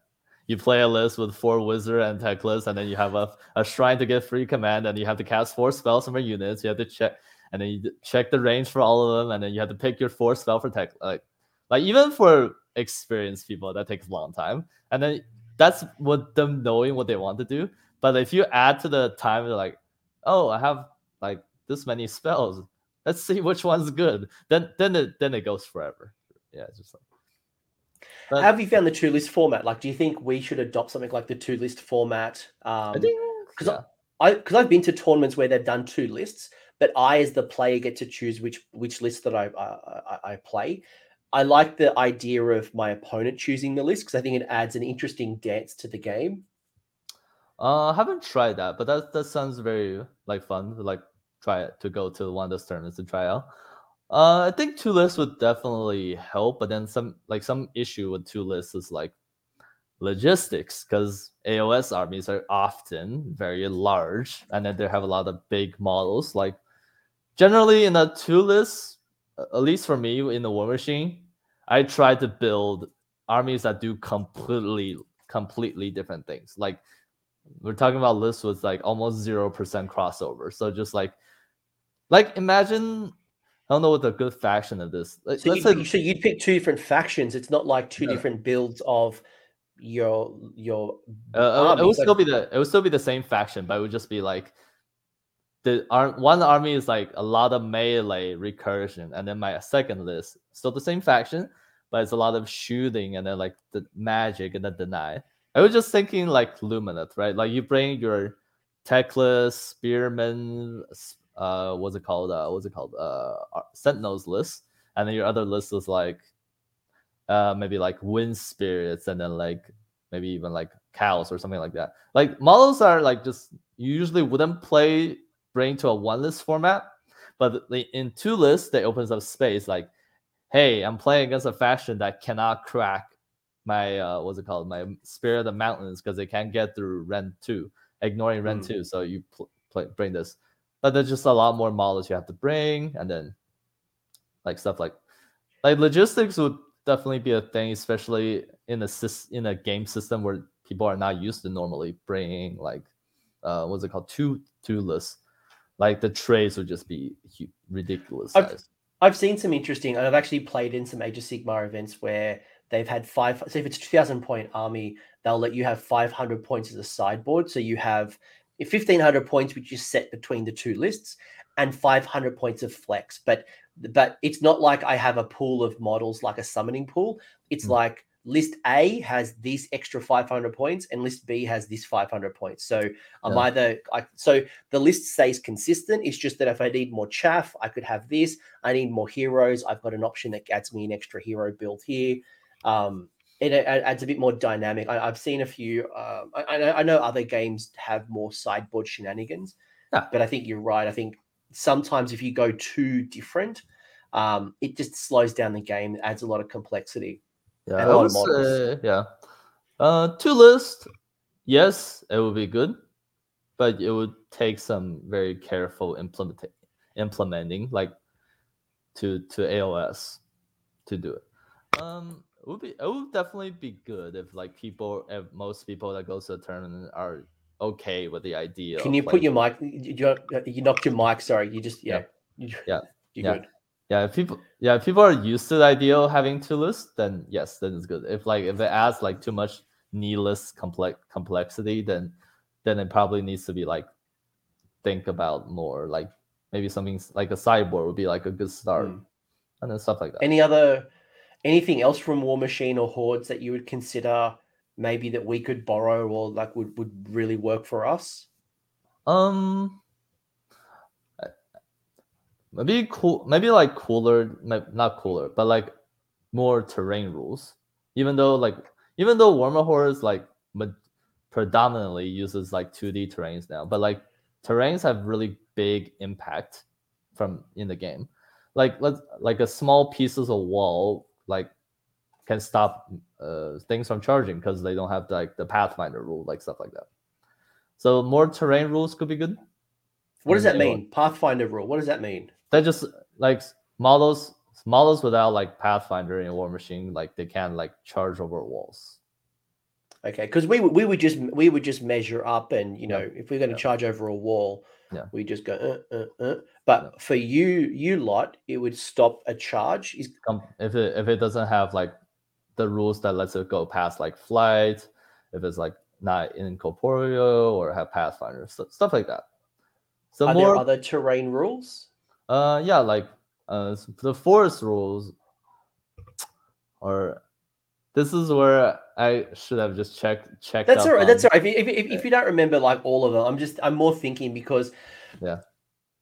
You play a list with four wizard and Teclis, and then you have a, a shrine to get free command, and you have to cast four spells from your units. You have to check, and then you check the range for all of them, and then you have to pick your four spell for tech. Like, like even for experienced people, that takes a long time. And then that's what them knowing what they want to do. But if you add to the time, they're like, oh, I have like this many spells. Let's see which one's good. Then then it then it goes forever. Yeah, it's just like. But- have you found the two list format? Like, do you think we should adopt something like the two list format? Um, I think 'cause yeah. I because I've been to tournaments where they've done two lists, but I, as the player, get to choose which which list that I I, I- I play. I like the idea of my opponent choosing the list because I think it adds an interesting dance to the game. Uh, I haven't tried that, but that that sounds very like fun. Like try to go to one of those tournaments to try out. Uh, I think two lists would definitely help, but then some like some issue with two lists is like logistics because AOS armies are often very large, and then they have a lot of big models. Like generally in a two list, at least for me in the War Machine, I try to build armies that do completely completely different things. Like we're talking about lists with like almost zero percent crossover. So just like like imagine I don't know what the good faction of this. Like, So, let's you, say so you'd pick two different factions. It's not like two Yeah. different builds of your your uh, it- would still be the it would still be the same faction, but it would just be like the ar- one army is like a lot of melee recursion, and then my second list still the same faction, but it's a lot of shooting and then like the magic and then deny. I was just thinking like Lumineth, right? Like you bring your Teclis spearman, uh, what's it called? Uh, what's it called? Uh, Sentinels list, and then your other list is like, uh, maybe like wind spirits, and then like maybe even like cows or something like that. Like models are like just you usually wouldn't play bring to a one list format, but in two lists they opens up space like, hey, I'm playing against a faction that cannot crack my uh what's it called my spirit of the mountains because they can't get through Ren two, ignoring Ren Mm. two. So you pl- play, bring this, but there's just a lot more models you have to bring, and then like stuff like like logistics would definitely be a thing, especially in a sys- in a game system where people are not used to normally bringing like uh what's it called two two lists. Like the trays would just be hu- ridiculous I've- I've seen some interesting, and I've actually played in some Age of Sigmar events where they've had five. So if it's a 2,000 point army, they'll let you have 500 points as a sideboard. So you have 1,500 points, which is set between the two lists, and 500 points of flex. But but it's not like I have a pool of models like a summoning pool. It's Mm. like list A has these extra 500 points, and list B has this 500 points. So I'm Yeah. either I, so the list stays consistent. It's just that if I need more chaff, I could have this. I need more heroes. I've got an option that adds me an extra hero build here. Um, it, adds a bit more dynamic. I, I've seen a few. Um, I, I know- other games have more sideboard shenanigans, Yeah. but I think you're right. I think sometimes if you go too different, um, it just slows down the game. It adds a lot of complexity. Yeah, I a lot would of models. say, yeah. Uh, two list, yes, it would be good, but it would take some very careful implement implementing, like to to AOS, to do it. Um, it would be it would definitely be good if like people, if most people that goes to the tournament are okay with the idea. Can you put like, your mic? You, you, you knocked your mic. Sorry, you just yeah. Yeah. Yeah. You're Yeah. good. Yeah, if people yeah, if people are used to the idea of having two lists, then yes, then it's good. If like if it adds like too much needless complex complexity, then then it probably needs to be like think about more like maybe something like a sideboard would be like a good start Mm. and then stuff like that. Any other anything else from War Machine or Hordes that you would consider maybe that we could borrow or like would, would really work for us? Um, maybe cool, maybe like cooler, not cooler, but like more terrain rules. Even though like even though Warmahordes like predominantly uses like 2D terrains now, but like terrains have really big impact from in the game. Like let's like a small pieces of wall like can stop uh, things from charging because they don't have like the Pathfinder rule, like stuff like that. So more terrain rules could be good. What does that mean? Pathfinder rule. What does that mean? That just like models models without like Pathfinder in War Machine, like they can like charge over walls. Okay, because we we would just we would just measure up, and you know, yeah. if we're going to yeah. charge over a wall, yeah. we just go. Uh, uh, uh. But yeah. for you, you lot, it would stop a charge. Is if it if it doesn't have like the rules that lets it go past like flight, if it's like not incorporeal or have Pathfinder stuff like that. So Are more, there other terrain rules? Uh, yeah, like uh, the forest rules, or this is where I should have just checked checked. That's all right. On, that's all right. If, if, if, if, you don't remember like all of them, I'm just I'm more thinking because yeah,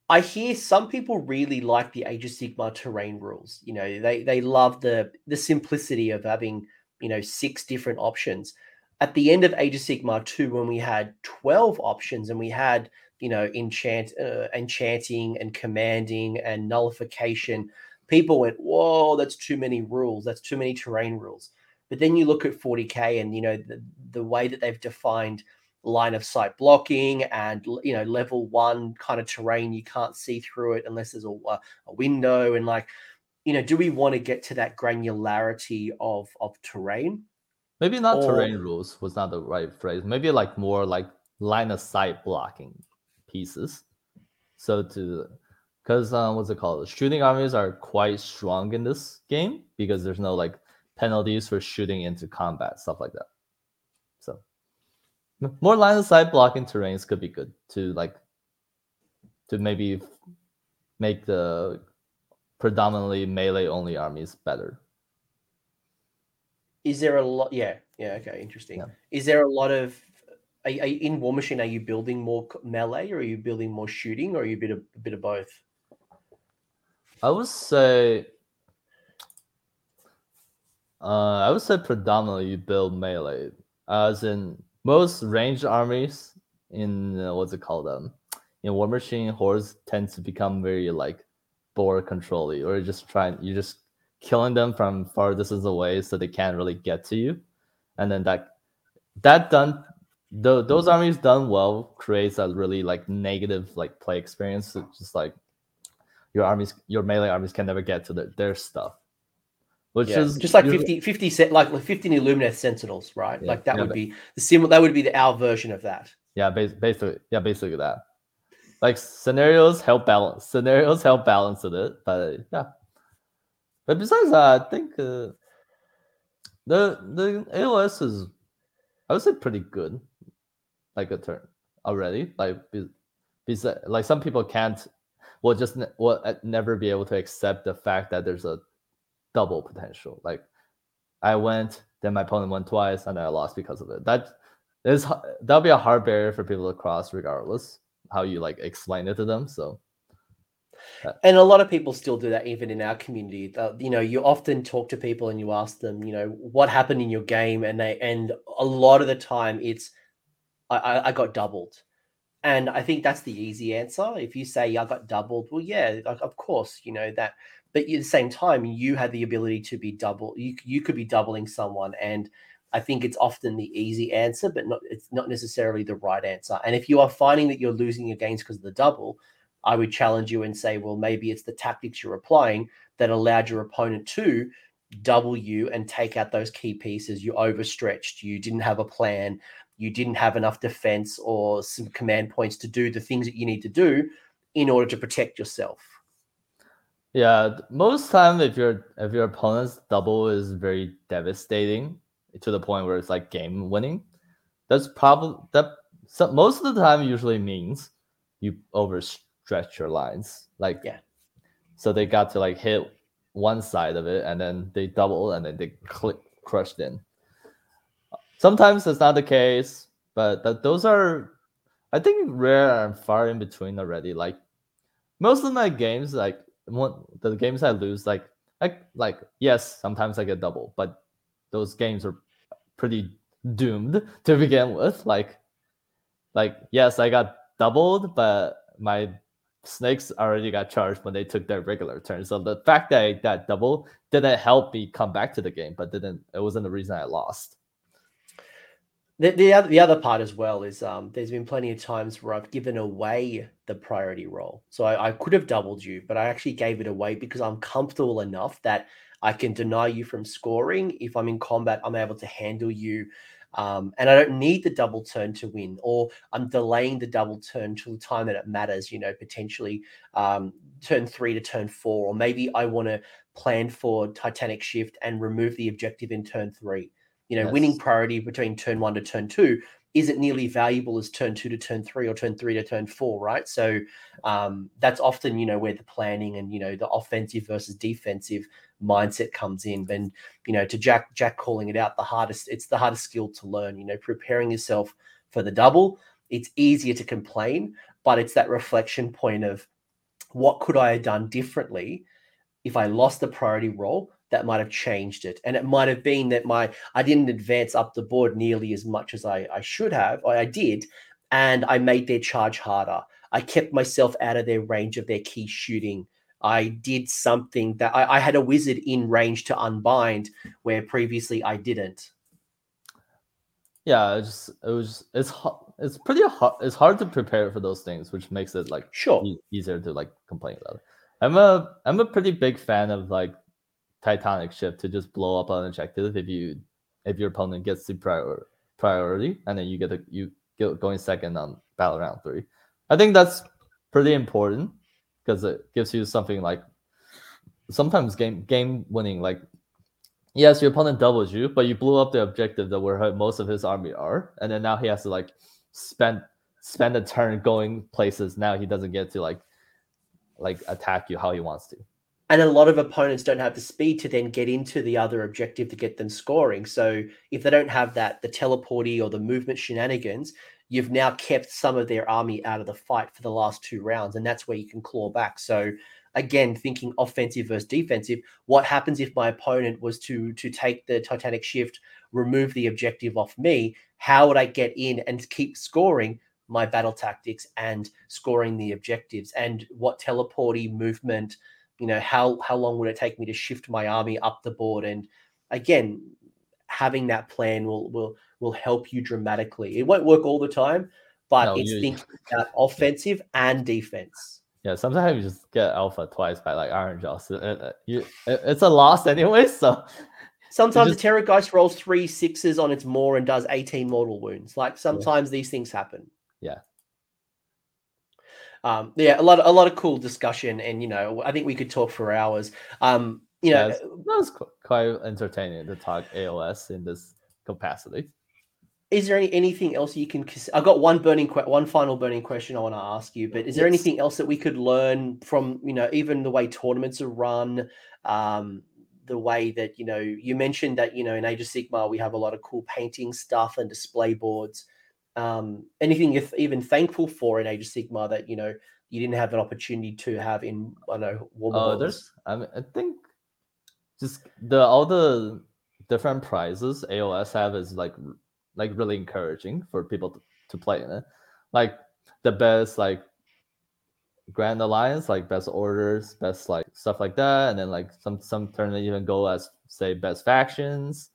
I hear some people really like the Age of Sigmar terrain rules. You know, they they love the the simplicity of having you know six different options. At the end of Age of Sigmar two, when we had twelve options and we had you know, enchant, uh, enchanting and commanding and nullification, people went, "Whoa, that's too many rules. That's too many terrain rules." But then you look at 40k and you know the, the way that they've defined line of sight blocking and you know level one kind of terrain you can't see through it unless there's a, a window and like you know do we want to get to that granularity of of terrain maybe not or, terrain rules was not the right phrase maybe like more like line of sight blocking pieces. So to because um, what's it called? Shooting armies are quite strong in this game because there's no like penalties for shooting into combat stuff like that. So more line of sight blocking terrains could be good to like to maybe make the predominantly melee only armies better. Is there a lot? Yeah, yeah. Okay, interesting. Yeah. Is there a lot of are, are you, in Warmachine? Are you building more melee, or are you building more shooting, or are you a bit of a bit of both? I would say, uh, I would say predominantly you build melee, as in most ranged armies in uh, what's it called um in Warmachine hordes tend to become very like board controlly, or just trying you're just killing them from far distances away so they can't really get to you, and then that that done the, those armies done well creates a really like negative like play experience. It's just like your armies, your melee armies can never get to the, their stuff. Which yeah. is just like 50, 50 set like 15 Lumineth Sentinels, right? Yeah. Like that yeah, would be the similar. That would be the our version of that. Yeah, basically, yeah, basically that. Like scenarios help balance. Scenarios help balance it, but yeah. But besides that, I think uh, the the AOS is, I would say, pretty good like a turn already. Like, because like some people can't, will just ne- will uh, never be able to accept the fact that there's a double potential. Like, I went, then my opponent went twice, and I lost because of it. That is that'll be a hard barrier for people to cross, regardless how you like explain it to them. So. And a lot of people still do that, even in our community. Uh, you know, you often talk to people and you ask them, you know, what happened in your game, and they, and a lot of the time it's, I, I got doubled. And I think that's the easy answer. If you say I got doubled, well, yeah, like of course, you know that. But at the same time, you had the ability to be double. You you could be doubling someone, and I think it's often the easy answer, but not it's not necessarily the right answer. And if you are finding that you're losing your games because of the double, I would challenge you and say, well, maybe it's the tactics you're applying that allowed your opponent to double you and take out those key pieces. You overstretched. You didn't have a plan you didn't have enough defense or some command points to do the things that you need to do in order to protect yourself. Yeah, most time if your if your opponent's double is very devastating to the point where it's like game winning, that's probably that so most of the time usually means you overstretch your lines. Like yeah. So they got to like hit one side of it and then they double and then they click crushed in. Sometimes it's not the case, but that those are, I think, rare and far in between already. Like most of my games, like one the games I lose, like like like yes, sometimes I get double, but those games are pretty doomed to begin with. Like like yes, I got doubled, but my snakes already got charged when they took their regular turn. So the fact that I got double didn't help me come back to the game, but didn't it wasn't the reason I lost. The, the other the other part as well is um, there's been plenty of times where I've given away the priority roll. So I, I could have doubled you, but I actually gave it away because I'm comfortable enough that I can deny you from scoring. If I'm in combat, I'm able to handle you. Um, and I don't need the double turn to win, or I'm delaying the double turn till the time that it matters, you know, potentially um, turn three to turn four, or maybe I want to plan for Titanic shift and remove the objective in turn three. You know, yes. winning priority between turn one to turn two isn't nearly valuable as turn two to turn three or turn three to turn four, right? So um, that's often, you know, where the planning and you know the offensive versus defensive mindset comes in. And you know, to Jack Jack calling it out, the hardest it's the hardest skill to learn. You know, preparing yourself for the double. It's easier to complain, but it's that reflection point of what could I have done differently if I lost the priority roll that might have changed it. And it might have been that my I didn't advance up the board nearly as much as I, I should have, I did, and I made their charge harder. I kept myself out of their range of their key shooting. I did something that I, I had a wizard in range to unbind where previously I didn't. Yeah, it just it was it's it's pretty hard. It's hard to prepare for those things, which makes it like sure e- easier to like complain about it. I'm a I'm a pretty big fan of like Titanic shift to just blow up an objective if you if your opponent gets the prior, priority and then you get a, you get going second on battle round three. I think that's pretty important because it gives you something like sometimes game game winning like yes your opponent doubles you but you blew up the objective that where most of his army are and then now he has to like spend spend a turn going places now he doesn't get to like like attack you how he wants to and a lot of opponents don't have the speed to then get into the other objective to get them scoring. So if they don't have that, the teleporty or the movement shenanigans, you've now kept some of their army out of the fight for the last two rounds, and that's where you can claw back. So again, thinking offensive versus defensive, what happens if my opponent was to to take the Titanic shift, remove the objective off me? How would I get in and keep scoring? my battle tactics and scoring the objectives and what teleporty movement you know how how long would it take me to shift my army up the board? And again having that plan will will will help you dramatically. It won't work all the time but no, it's you, thinking about offensive and defense. Yeah sometimes you just get alpha twice by like Ironjawz uh, uh, you, uh, it's a loss anyway so sometimes just... the terrorgheist rolls three sixes on its maw and does 18 mortal wounds. Like sometimes yeah. these things happen. Yeah um, yeah, a lot, a lot of cool discussion, and you know, I think we could talk for hours. Um, you know, that was quite entertaining to talk AOS in this capacity. Is there any, anything else you can? I've got one burning, one final burning question I want to ask you. But is there yes. anything else that we could learn from, you know, even the way tournaments are run, um, the way that you know you mentioned that you know in Age of Sigmar we have a lot of cool painting stuff and display boards um, anything you're even thankful for in Age of Sigmar that you know you didn't have an opportunity to have in I know Warm uh, there's I, mean, I think just the all the different prizes AOS have is like like really encouraging for people to, to play in it. Like the best like Grand Alliance, like best orders, best like stuff like that, and then like some some tournament even go as say best factions,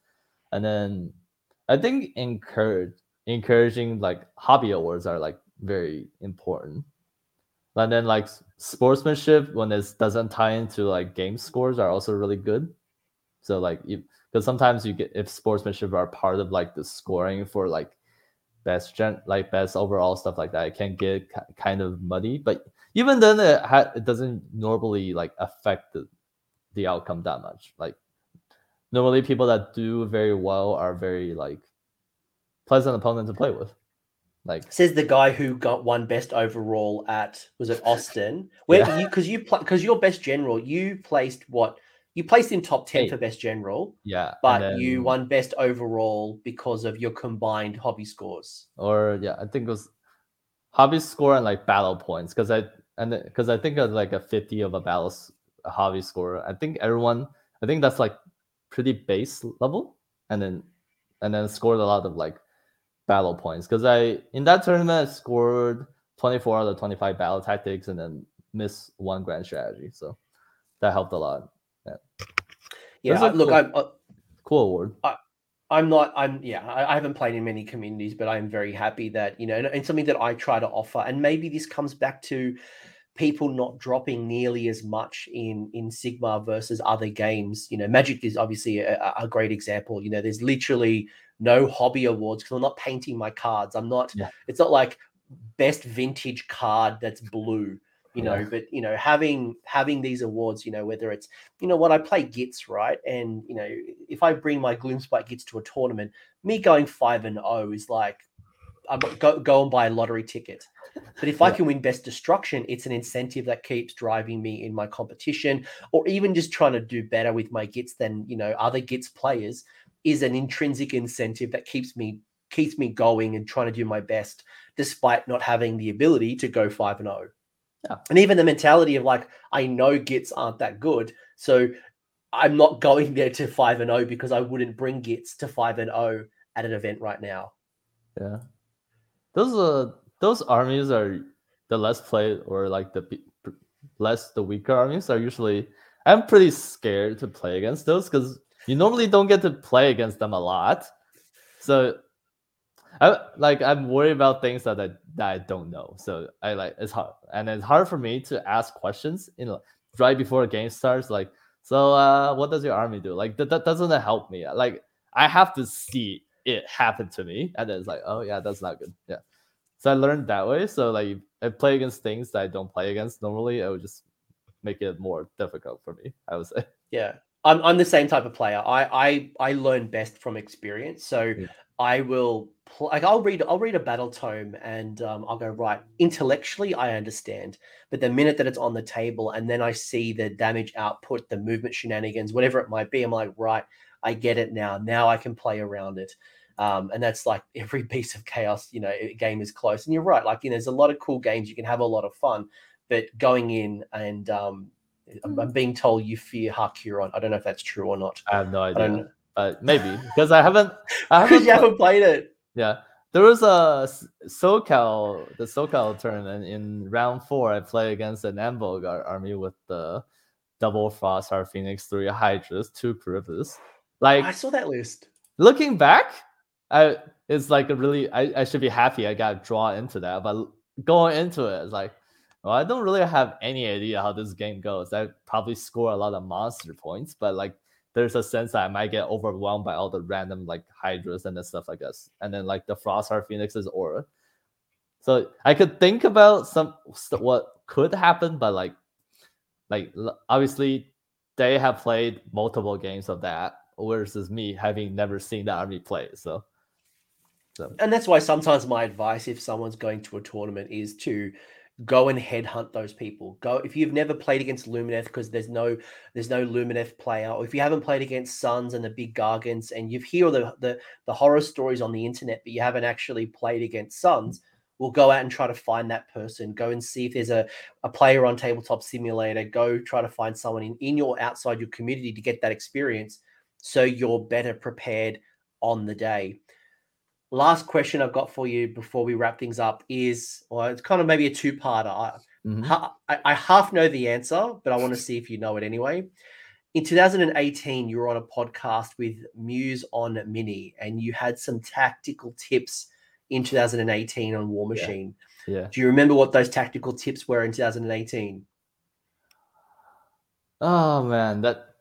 and then I think encourage encouraging like hobby awards are like very important. And then like sportsmanship when it doesn't tie into like game scores are also really good. So like because sometimes you get if sportsmanship are part of like the scoring for like best gen like best overall stuff like that, it can get kind of muddy. But even then, it ha- it doesn't normally like affect the the outcome that much. Like normally people that do very well are very like pleasant opponent to play with. Like says the guy who got one best overall at was it Austin? Where yeah. you because you because your best general you placed what you placed in top ten Eight. for best general. Yeah, but then, you won best overall because of your combined hobby scores. Or yeah, I think it was hobby score and like battle points because I and because I think of like a 50 of a battle a hobby score, I think everyone, I think that's like pretty base level, and then and then scored a lot of like battle points because I in that tournament I scored 24 out of 25 battle tactics and then missed one grand strategy, so that helped a lot. Yeah, yeah look, cool, I'm uh, cool award. I, I'm not. I'm yeah. I, I, haven't played in many communities, but I'm very happy that you know, and, and, something that I try to offer. And maybe this comes back to people not dropping nearly as much in in Sigmar versus other games. You know, Magic is obviously a, a great example. You know, there's literally no hobby awards because I'm not painting my cards. I'm not. Yeah. It's not like best vintage card that's blue you know yeah. but you know having having these awards you know whether it's you know what i play gits right and you know if i bring my gloomspite gits to a tournament me going 5 and 0 is like i'm go, go and buy a lottery ticket but if yeah. i can win best destruction it's an incentive that keeps driving me in my competition or even just trying to do better with my gits than you know other gits players is an intrinsic incentive that keeps me keeps me going and trying to do my best despite not having the ability to go 5 and 0 yeah. And even the mentality of like, I know gits aren't that good. So I'm not going there to 5 and 0 because I wouldn't bring gits to 5 and 0 at an event right now. Yeah. Those are those armies are the less played or like the less the weaker armies are usually I'm pretty scared to play against those because you normally don't get to play against them a lot. So I like I'm worried about things that I that I don't know. So I like it's hard and it's hard for me to ask questions you know right before a game starts. Like, so uh what does your army do? Like that, that doesn't help me. Like I have to see it happen to me. And then it's like, oh yeah, that's not good. Yeah. So I learned that way. So like I play against things that I don't play against normally, I would just make it more difficult for me, I would say. Yeah. I'm, I'm the same type of player. I I I learn best from experience. So yeah. I will pl- like I'll read I'll read a battle tome and um, I'll go right intellectually I understand, but the minute that it's on the table and then I see the damage output, the movement shenanigans, whatever it might be, I'm like right, I get it now. Now I can play around it. Um, and that's like every piece of chaos, you know, game is close. And you're right, like you know, there's a lot of cool games you can have a lot of fun, but going in and um, I'm, I'm, being told you fear Hakuron. I don't know if that's true or not. I have no idea. Uh, maybe because I haven't. I haven't you haven't played it. Yeah, there was a SoCal, the SoCal tournament in round four. I played against an Anvilgard army with the double Frostheart Phoenix, three Hydras, two Kharibdyss. Like I saw that list. Looking back, I it's like a really I, I should be happy I got drawn into that, but going into it, it's like well, I don't really have any idea how this game goes. I probably score a lot of monster points, but like there's a sense that I might get overwhelmed by all the random like hydras and stuff like this, and then like the Frostheart Phoenix's aura. So I could think about some what could happen, but like, like obviously they have played multiple games of that versus me having never seen the army play. So, so. and that's why sometimes my advice, if someone's going to a tournament, is to go and headhunt those people. Go if you've never played against Lumineth because there's no there's no Lumineth player, or if you haven't played against Sons and the big Gargants and you've heard the, the the horror stories on the internet, but you haven't actually played against Sons, we'll go out and try to find that person. Go and see if there's a, a player on tabletop simulator. Go try to find someone in, in your outside your community to get that experience so you're better prepared on the day last question I've got for you before we wrap things up is, well, it's kind of maybe a two-parter. I, mm-hmm. I, I half know the answer, but I want to see if you know it anyway. In 2018, you were on a podcast with Muse on Mini, and you had some tactical tips in 2018 on Warmachine. Yeah. yeah. Do you remember what those tactical tips were in 2018? Oh man, that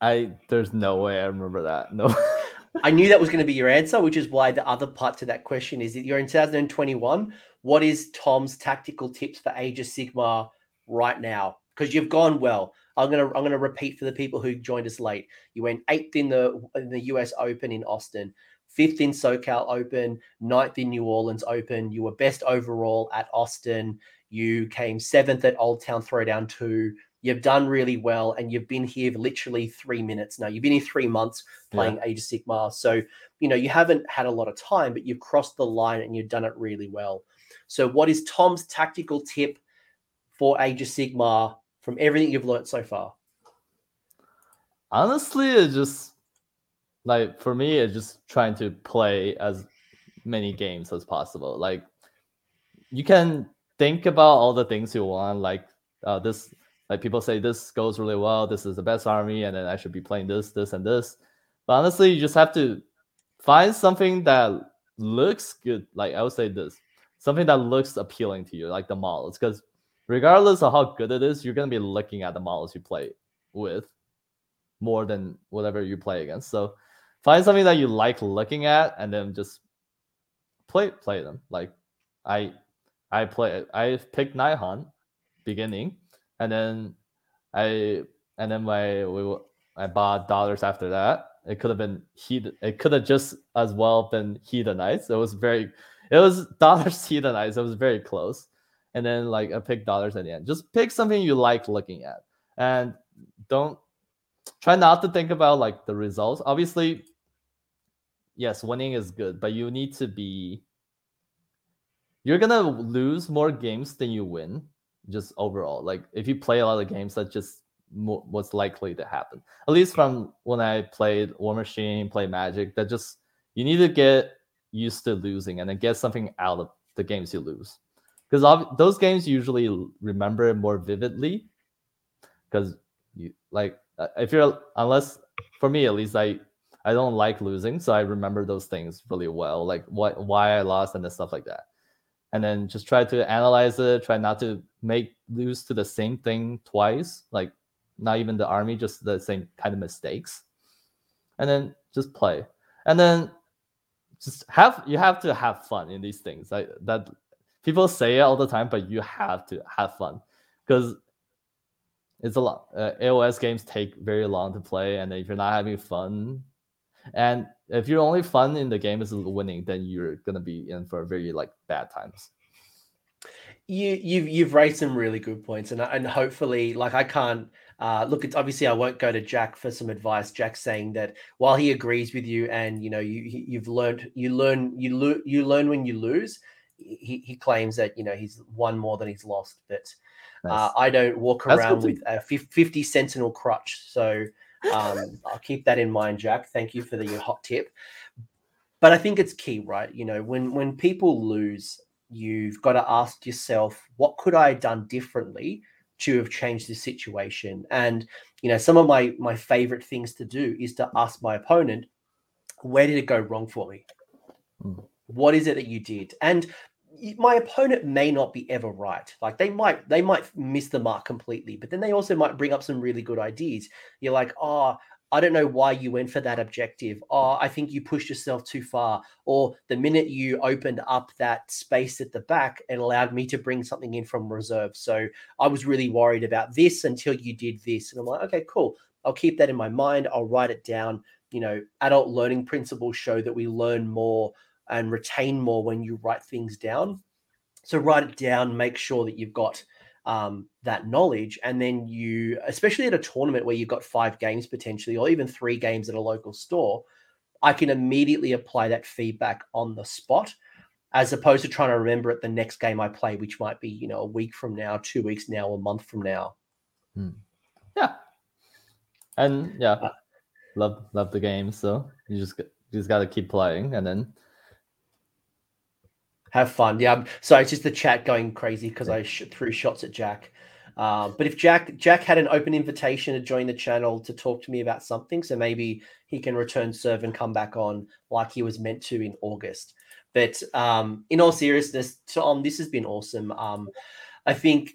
I there's no way I remember that. No. I knew that was going to be your answer, which is why the other part to that question is that you're in 2021. What is Tom's tactical tips for Age of Sigmar right now? Because you've gone well. I'm gonna I'm gonna repeat for the people who joined us late. You went eighth in the in the US Open in Austin, fifth in SoCal Open, ninth in New Orleans Open. You were best overall at Austin. You came seventh at Old Town Throwdown two. You've done really well, and you've been here literally three minutes now. You've been here three months playing yeah. Age of sigmar so you know you haven't had a lot of time, but you've crossed the line and you've done it really well. So, what is Tom's tactical tip for Age of sigmar from everything you've learned so far? Honestly, it's just like for me, it's just trying to play as many games as possible. Like you can think about all the things you want, like uh, this. Like people say, this goes really well. This is the best army, and then I should be playing this, this, and this. But honestly, you just have to find something that looks good. Like I would say this, something that looks appealing to you, like the models, because regardless of how good it is, you're gonna be looking at the models you play with more than whatever you play against. So find something that you like looking at, and then just play play them. Like I I play I picked Nihon beginning, and then I and then my we I bought dollars after that. It could have been heat. It could have just as well been Hedonites. It was very. It was dollars Hedonites. It was very close. And then like I picked dollars at the end. Just pick something you like looking at, and don't try not to think about like the results. Obviously, yes, winning is good, but you need to be. You're gonna lose more games than you win, just overall. Like if you play a lot of games, that just what's likely to happen. At least from when I played Warmachine, play Magic, that just you need to get used to losing and then get something out of the games you lose. Because those games usually remember more vividly. Because you like uh, if you're unless for me at least I I don't like losing, so I remember those things really well, like what why I lost and stuff like that. And then just try to analyze it, try not to make lose to the same thing twice. Like not even the army, just the same kind of mistakes. And then just play. And then just have you have to have fun in these things. Like that people say it all the time, but you have to have fun because it's a lot. Uh, AOS games take very long to play, and if you're not having fun, and if you're only fun in the game is winning, then you're gonna be in for very like bad times you you've you've raised some really good points and and hopefully like i can't uh, look, it's obviously I won't go to Jack for some advice. Jack saying that while he agrees with you, and you know you you've learned you learn you lo- you learn when you lose. He, he claims that you know he's won more than he's lost, but uh, nice. I don't walk around with a 50 sentinel crutch. So um, I'll keep that in mind, Jack. Thank you for the hot tip. But I think it's key, right? You know, when when people lose, you've got to ask yourself, what could I have done differently to have changed this situation. And you know, some of my my favorite things to do is to ask my opponent, where did it go wrong for me? Mm. What is it that you did? And my opponent may not be ever right. Like they might they might miss the mark completely, but then they also might bring up some really good ideas. You're like, oh, I don't know why you went for that objective. Oh, I think you pushed yourself too far. Or the minute you opened up that space at the back, and allowed me to bring something in from reserve. So I was really worried about this until you did this. And I'm like, okay, cool. I'll keep that in my mind. I'll write it down. You know, adult learning principles show that we learn more and retain more when you write things down. So write it down, make sure that you've got um, that knowledge. And then you, especially at a tournament where you've got five games potentially, or even three games at a local store, I can immediately apply that feedback on the spot as opposed to trying to remember it the next game I play, which might be, you know, a week from now, two weeks now, a month from now. Hmm. Yeah. And yeah, uh, love love the game. So you just you just got to keep playing, and then have fun. Yeah. So it's just the chat going crazy because I sh- threw shots at Jack. Uh, but if Jack Jack had an open invitation to join the channel to talk to me about something, so maybe he can return serve and come back on like he was meant to in August. But um, in all seriousness, Tom, this has been awesome. Um, I think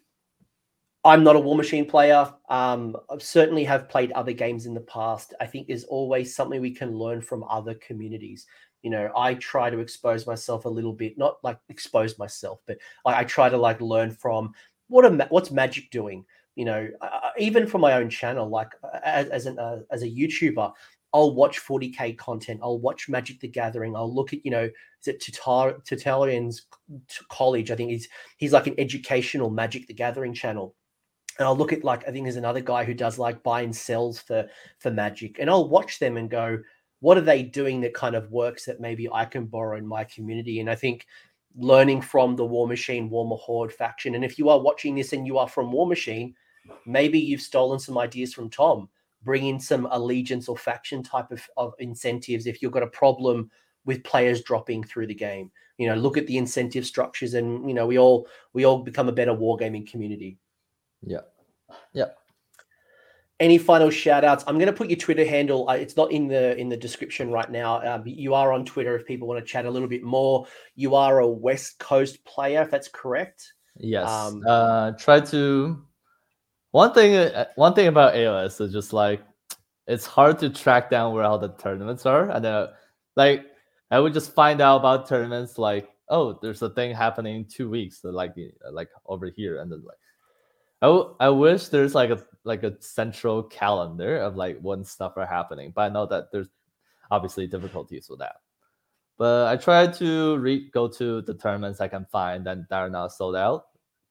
I'm not a Warmachine player. Um, I certainly have played other games in the past. I think there's always something we can learn from other communities you know i try to expose myself a little bit not like expose myself but i, I try to like learn from what a what's magic doing you know uh, even for my own channel like as, as an uh, as a youtuber I'll watch 40k content. I'll watch Magic the Gathering. I'll look at, you know, is it Tolarian's college? I think he's he's like an educational Magic the Gathering channel. And I'll look at like I think there's another guy who does like buy and sells for for Magic, and I'll watch them and go, what are they doing that kind of works that maybe I can borrow in my community? And I think learning from the Warmachine Warmer Horde faction. And if you are watching this and you are from Warmachine, maybe you've stolen some ideas from Tom. Bring in some allegiance or faction type of, of incentives if you've got a problem with players dropping through the game. You know, look at the incentive structures, and you know, we all we all become a better wargaming community. Yeah, yeah. Any final shout outs? I'm going to put your Twitter handle. Uh, it's not in the in the description right now. Um, you are on Twitter if people want to chat a little bit more. You are a West Coast player, if that's correct. Yes. Um, uh, try to. One thing. Uh, one thing about AOS is just like it's hard to track down where all the tournaments are, and then like I would just find out about tournaments like, oh, there's a thing happening in two weeks, like like over here, and then like, I, w- I wish there's like a like a central calendar of like when stuff are happening, but I know that there's obviously difficulties with that. But I try to re- go to the tournaments I can find and that are not sold out.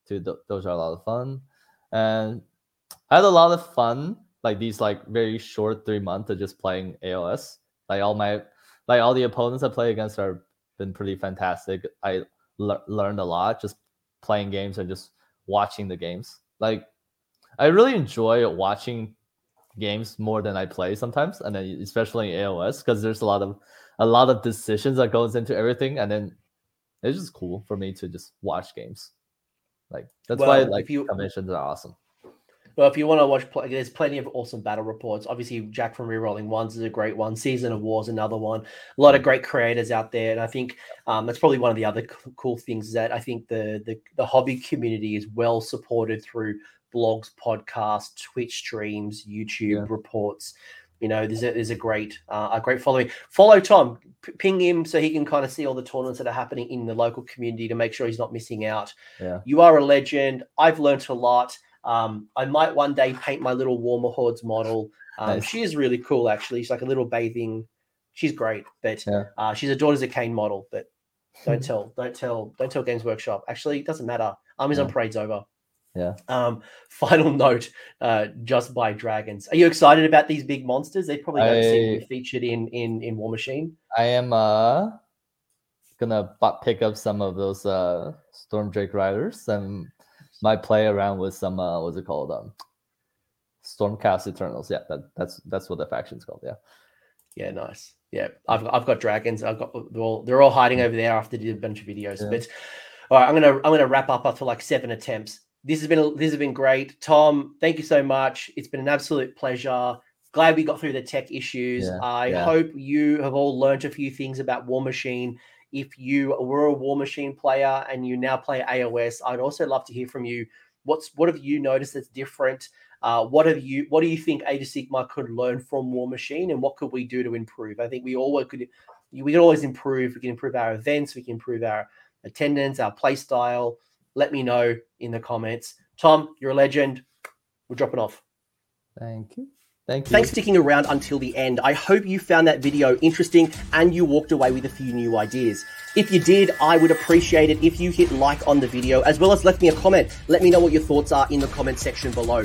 To th- those are a lot of fun, and I had a lot of fun like these like very short three months of just playing AOS. Like all my like all the opponents I play against are been pretty fantastic. I le- learned a lot just playing games and just watching the games. Like I really enjoy watching games more than I play sometimes, and then especially in AOS because there's a lot of a lot of decisions that goes into everything, and then it's just cool for me to just watch games. Like that's well, why like you, conventions are awesome. Well, if you want to watch, there's plenty of awesome battle reports. Obviously, Jack from Rerolling Ones is a great one. Season of Wars, another one. A lot of great creators out there, and I think um, that's probably one of the other cool things is that I think the, the the hobby community is well supported through blogs, podcasts, Twitch streams, YouTube yeah. reports. You know, there's a, there's a great uh, a great following. Follow Tom, P- ping him so he can kind of see all the tournaments that are happening in the local community to make sure he's not missing out. Yeah. You are a legend. I've learned a lot. Um, I might one day paint my little Warmahordes model. Um, nice. She is really cool, actually. She's like a little bathing. She's great, but yeah. uh, she's a Daughters of Khaine model. But don't tell, don't tell, don't tell Games Workshop. Actually, it doesn't matter. Armies yeah. on Parade's over. Yeah. Um, final note, uh, just by dragons. Are you excited about these big monsters? They probably don't I, seem to be featured in in in Warmachine. I am uh gonna pick up some of those uh Storm Drake riders and might play around with some uh what's it called um Stormcast Eternals. Yeah, that, that's that's what the faction's called. Yeah. Yeah, nice. Yeah, I've I've got dragons. I've got they're all they're all hiding over there after did a bunch of videos. Yeah. But all right, I'm gonna I'm gonna wrap up after like seven attempts. This has been a, this has been great, Tom. Thank you so much. It's been an absolute pleasure. Glad we got through the tech issues. Yeah, I yeah. hope you have all learned a few things about Warmachine if you were a Warmachine player and you now play AOS, I'd also love to hear from you. What's what have you noticed that's different? Uh, what have you what do you think Age of Sigmar could learn from Warmachine, and what could we do to improve? I think we all could we can always improve. We can improve our events. We can improve our attendance, our play style. Let me know in the comments. Tom, you're a legend. We're dropping off. Thank you. Thank you. Thanks for sticking around until the end. I hope you found that video interesting and you walked away with a few new ideas. If you did, I would appreciate it if you hit like on the video as well as left me a comment. Let me know what your thoughts are in the comment section below.